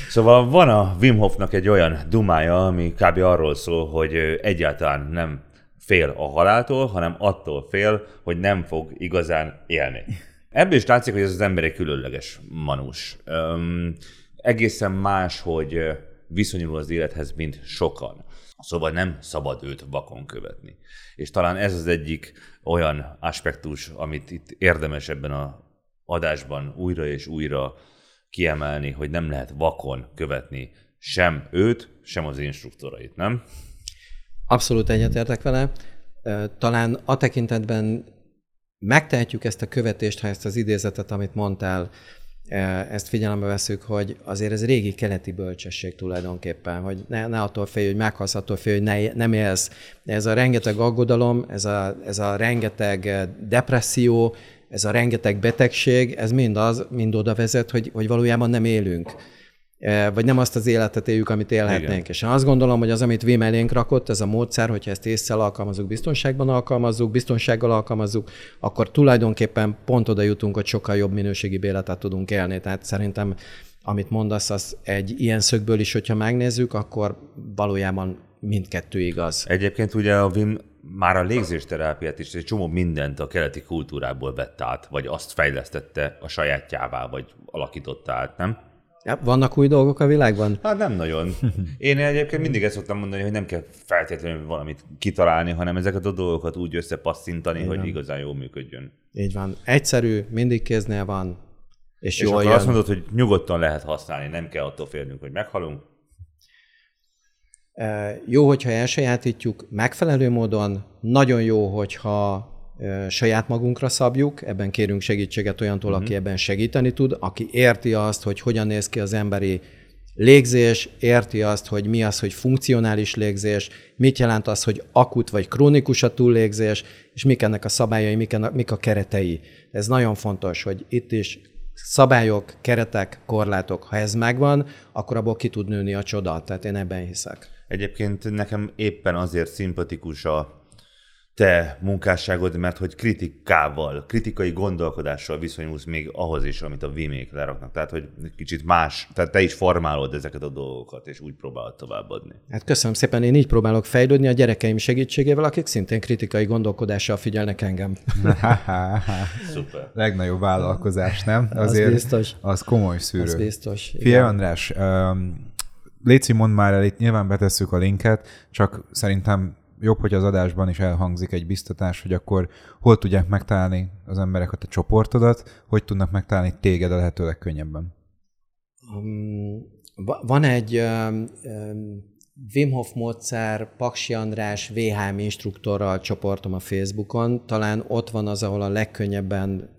Szóval van a Wim Hofnak egy olyan dumája, ami kb. arról szól, hogy egyáltalán nem fél a haláltól, hanem attól fél, hogy nem fog igazán élni. Ebből is látszik, hogy ez az ember egy különleges manus. Öm, egészen más, hogy viszonyul az élethez, mint sokan. Szóval nem szabad őt vakon követni. És talán ez az egyik olyan aspektus, amit itt érdemes ebben a adásban újra és újra kiemelni, hogy nem lehet vakon követni sem őt, sem az instruktorait, nem? Abszolút egyetértek vele. Talán a tekintetben megtehetjük ezt a követést, ha ezt az idézetet, amit mondtál, ezt figyelembe veszük, hogy azért ez régi keleti bölcsesség tulajdonképpen, hogy ne, ne attól félj, hogy meghalsz, attól félj, hogy ne, nem élsz. Ez a rengeteg aggodalom, ez a, ez a rengeteg depresszió, ez a rengeteg betegség, ez mind az, mind oda vezet, hogy, hogy valójában nem élünk vagy nem azt az életet éljük, amit élhetnénk. Igen. És azt gondolom, hogy az, amit Vim elénk rakott, ez a módszer, hogyha ezt észszel alkalmazunk, biztonságban alkalmazzuk, biztonsággal alkalmazzuk, akkor tulajdonképpen pont oda jutunk, hogy sokkal jobb minőségi életet tudunk élni. Tehát szerintem, amit mondasz, az egy ilyen szögből is, hogyha megnézzük, akkor valójában mindkettő igaz. Egyébként ugye a Vim már a légzésterápiát is egy csomó mindent a keleti kultúrából vett át, vagy azt fejlesztette a sajátjává, vagy alakította át, nem? Ja, vannak új dolgok a világban? Hát nem nagyon. Én egyébként mindig ezt szoktam mondani, hogy nem kell feltétlenül valamit kitalálni, hanem ezeket a dolgokat úgy összepasszintani, hogy igazán jól működjön. Így van. Egyszerű, mindig kéznél van, és, És jól akkor jön. azt mondod, hogy nyugodtan lehet használni, nem kell attól félnünk, hogy meghalunk. Jó, hogyha elsajátítjuk megfelelő módon, nagyon jó, hogyha saját magunkra szabjuk, ebben kérünk segítséget olyantól, aki ebben segíteni tud, aki érti azt, hogy hogyan néz ki az emberi légzés, érti azt, hogy mi az, hogy funkcionális légzés, mit jelent az, hogy akut vagy krónikus a túllégzés, és mik ennek a szabályai, mik, ennek, mik a keretei. Ez nagyon fontos, hogy itt is szabályok, keretek, korlátok, ha ez megvan, akkor abból ki tud nőni a csoda. Tehát én ebben hiszek. Egyébként nekem éppen azért szimpatikus a te munkásságod, mert hogy kritikával, kritikai gondolkodással viszonyulsz még ahhoz is, amit a vimék leraknak. Tehát, hogy kicsit más, tehát te is formálod ezeket a dolgokat, és úgy próbálod továbbadni. Hát köszönöm szépen, én így próbálok fejlődni a gyerekeim segítségével, akik szintén kritikai gondolkodással figyelnek engem. Szuper. Legnagyobb vállalkozás, nem? Az biztos. Az komoly szűrő. Az biztos. Igen. András, um, Léci, mondd már el, itt nyilván betesszük a linket, csak szerintem jobb, hogy az adásban is elhangzik egy biztatás, hogy akkor hol tudják megtalálni az emberek a te csoportodat, hogy tudnak megtalálni téged a lehető legkönnyebben. Um, va- van egy um, um, Wim Hof módszer, Paksi András VHM instruktorral csoportom a Facebookon. Talán ott van az, ahol a legkönnyebben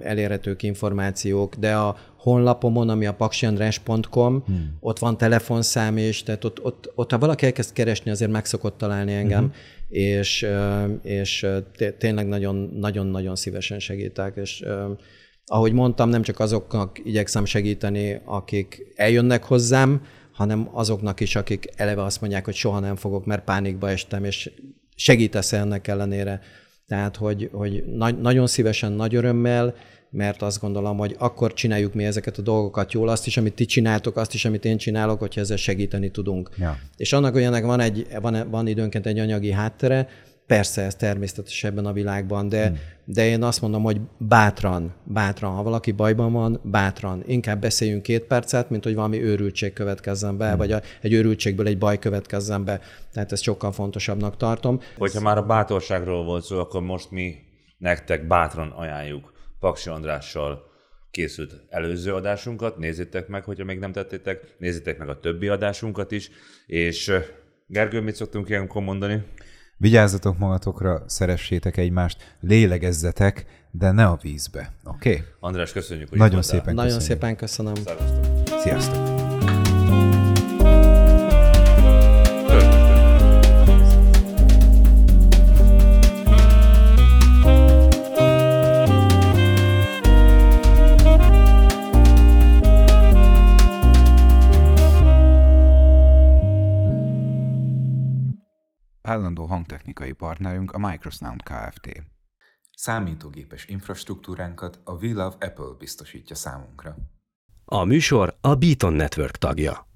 elérhetők információk, de a honlapomon, ami a paksiandrás.com, hmm. ott van telefonszám is, tehát ott, ott, ott, ha valaki elkezd keresni, azért meg szokott találni engem, uh-huh. és, és té- tényleg nagyon- nagyon-nagyon szívesen segítek, és ahogy mondtam, nem csak azoknak igyekszem segíteni, akik eljönnek hozzám, hanem azoknak is, akik eleve azt mondják, hogy soha nem fogok, mert pánikba estem, és segítesz ennek ellenére. Tehát, hogy, hogy nagy, nagyon szívesen, nagy örömmel, mert azt gondolom, hogy akkor csináljuk mi ezeket a dolgokat jól, azt is, amit ti csináltok, azt is, amit én csinálok, hogyha ezzel segíteni tudunk. Ja. És annak olyanak van, egy, van, van időnként egy anyagi háttere, persze ez természetes ebben a világban, de, hmm. de én azt mondom, hogy bátran, bátran, ha valaki bajban van, bátran. Inkább beszéljünk két percet, mint hogy valami őrültség következzen be, hmm. vagy a, egy őrültségből egy baj következzen be. Tehát ezt sokkal fontosabbnak tartom. Hogyha már a bátorságról volt szó, akkor most mi nektek bátran ajánljuk Paksi Andrással készült előző adásunkat, nézzétek meg, hogyha még nem tettétek, nézzétek meg a többi adásunkat is, és eh, Gergő, mit szoktunk ilyenkor mondani? Vigyázzatok magatokra, szeressétek egymást, lélegezzetek, de ne a vízbe. Oké? Okay? András, köszönjük, hogy Nagyon szépen Nagyon köszönjük. szépen köszönöm. Szervusztok. Sziasztok! Állandó hangtechnikai partnerünk a Microsound Kft. Számítógépes infrastruktúránkat a We Love Apple biztosítja számunkra. A műsor a Beaton Network tagja.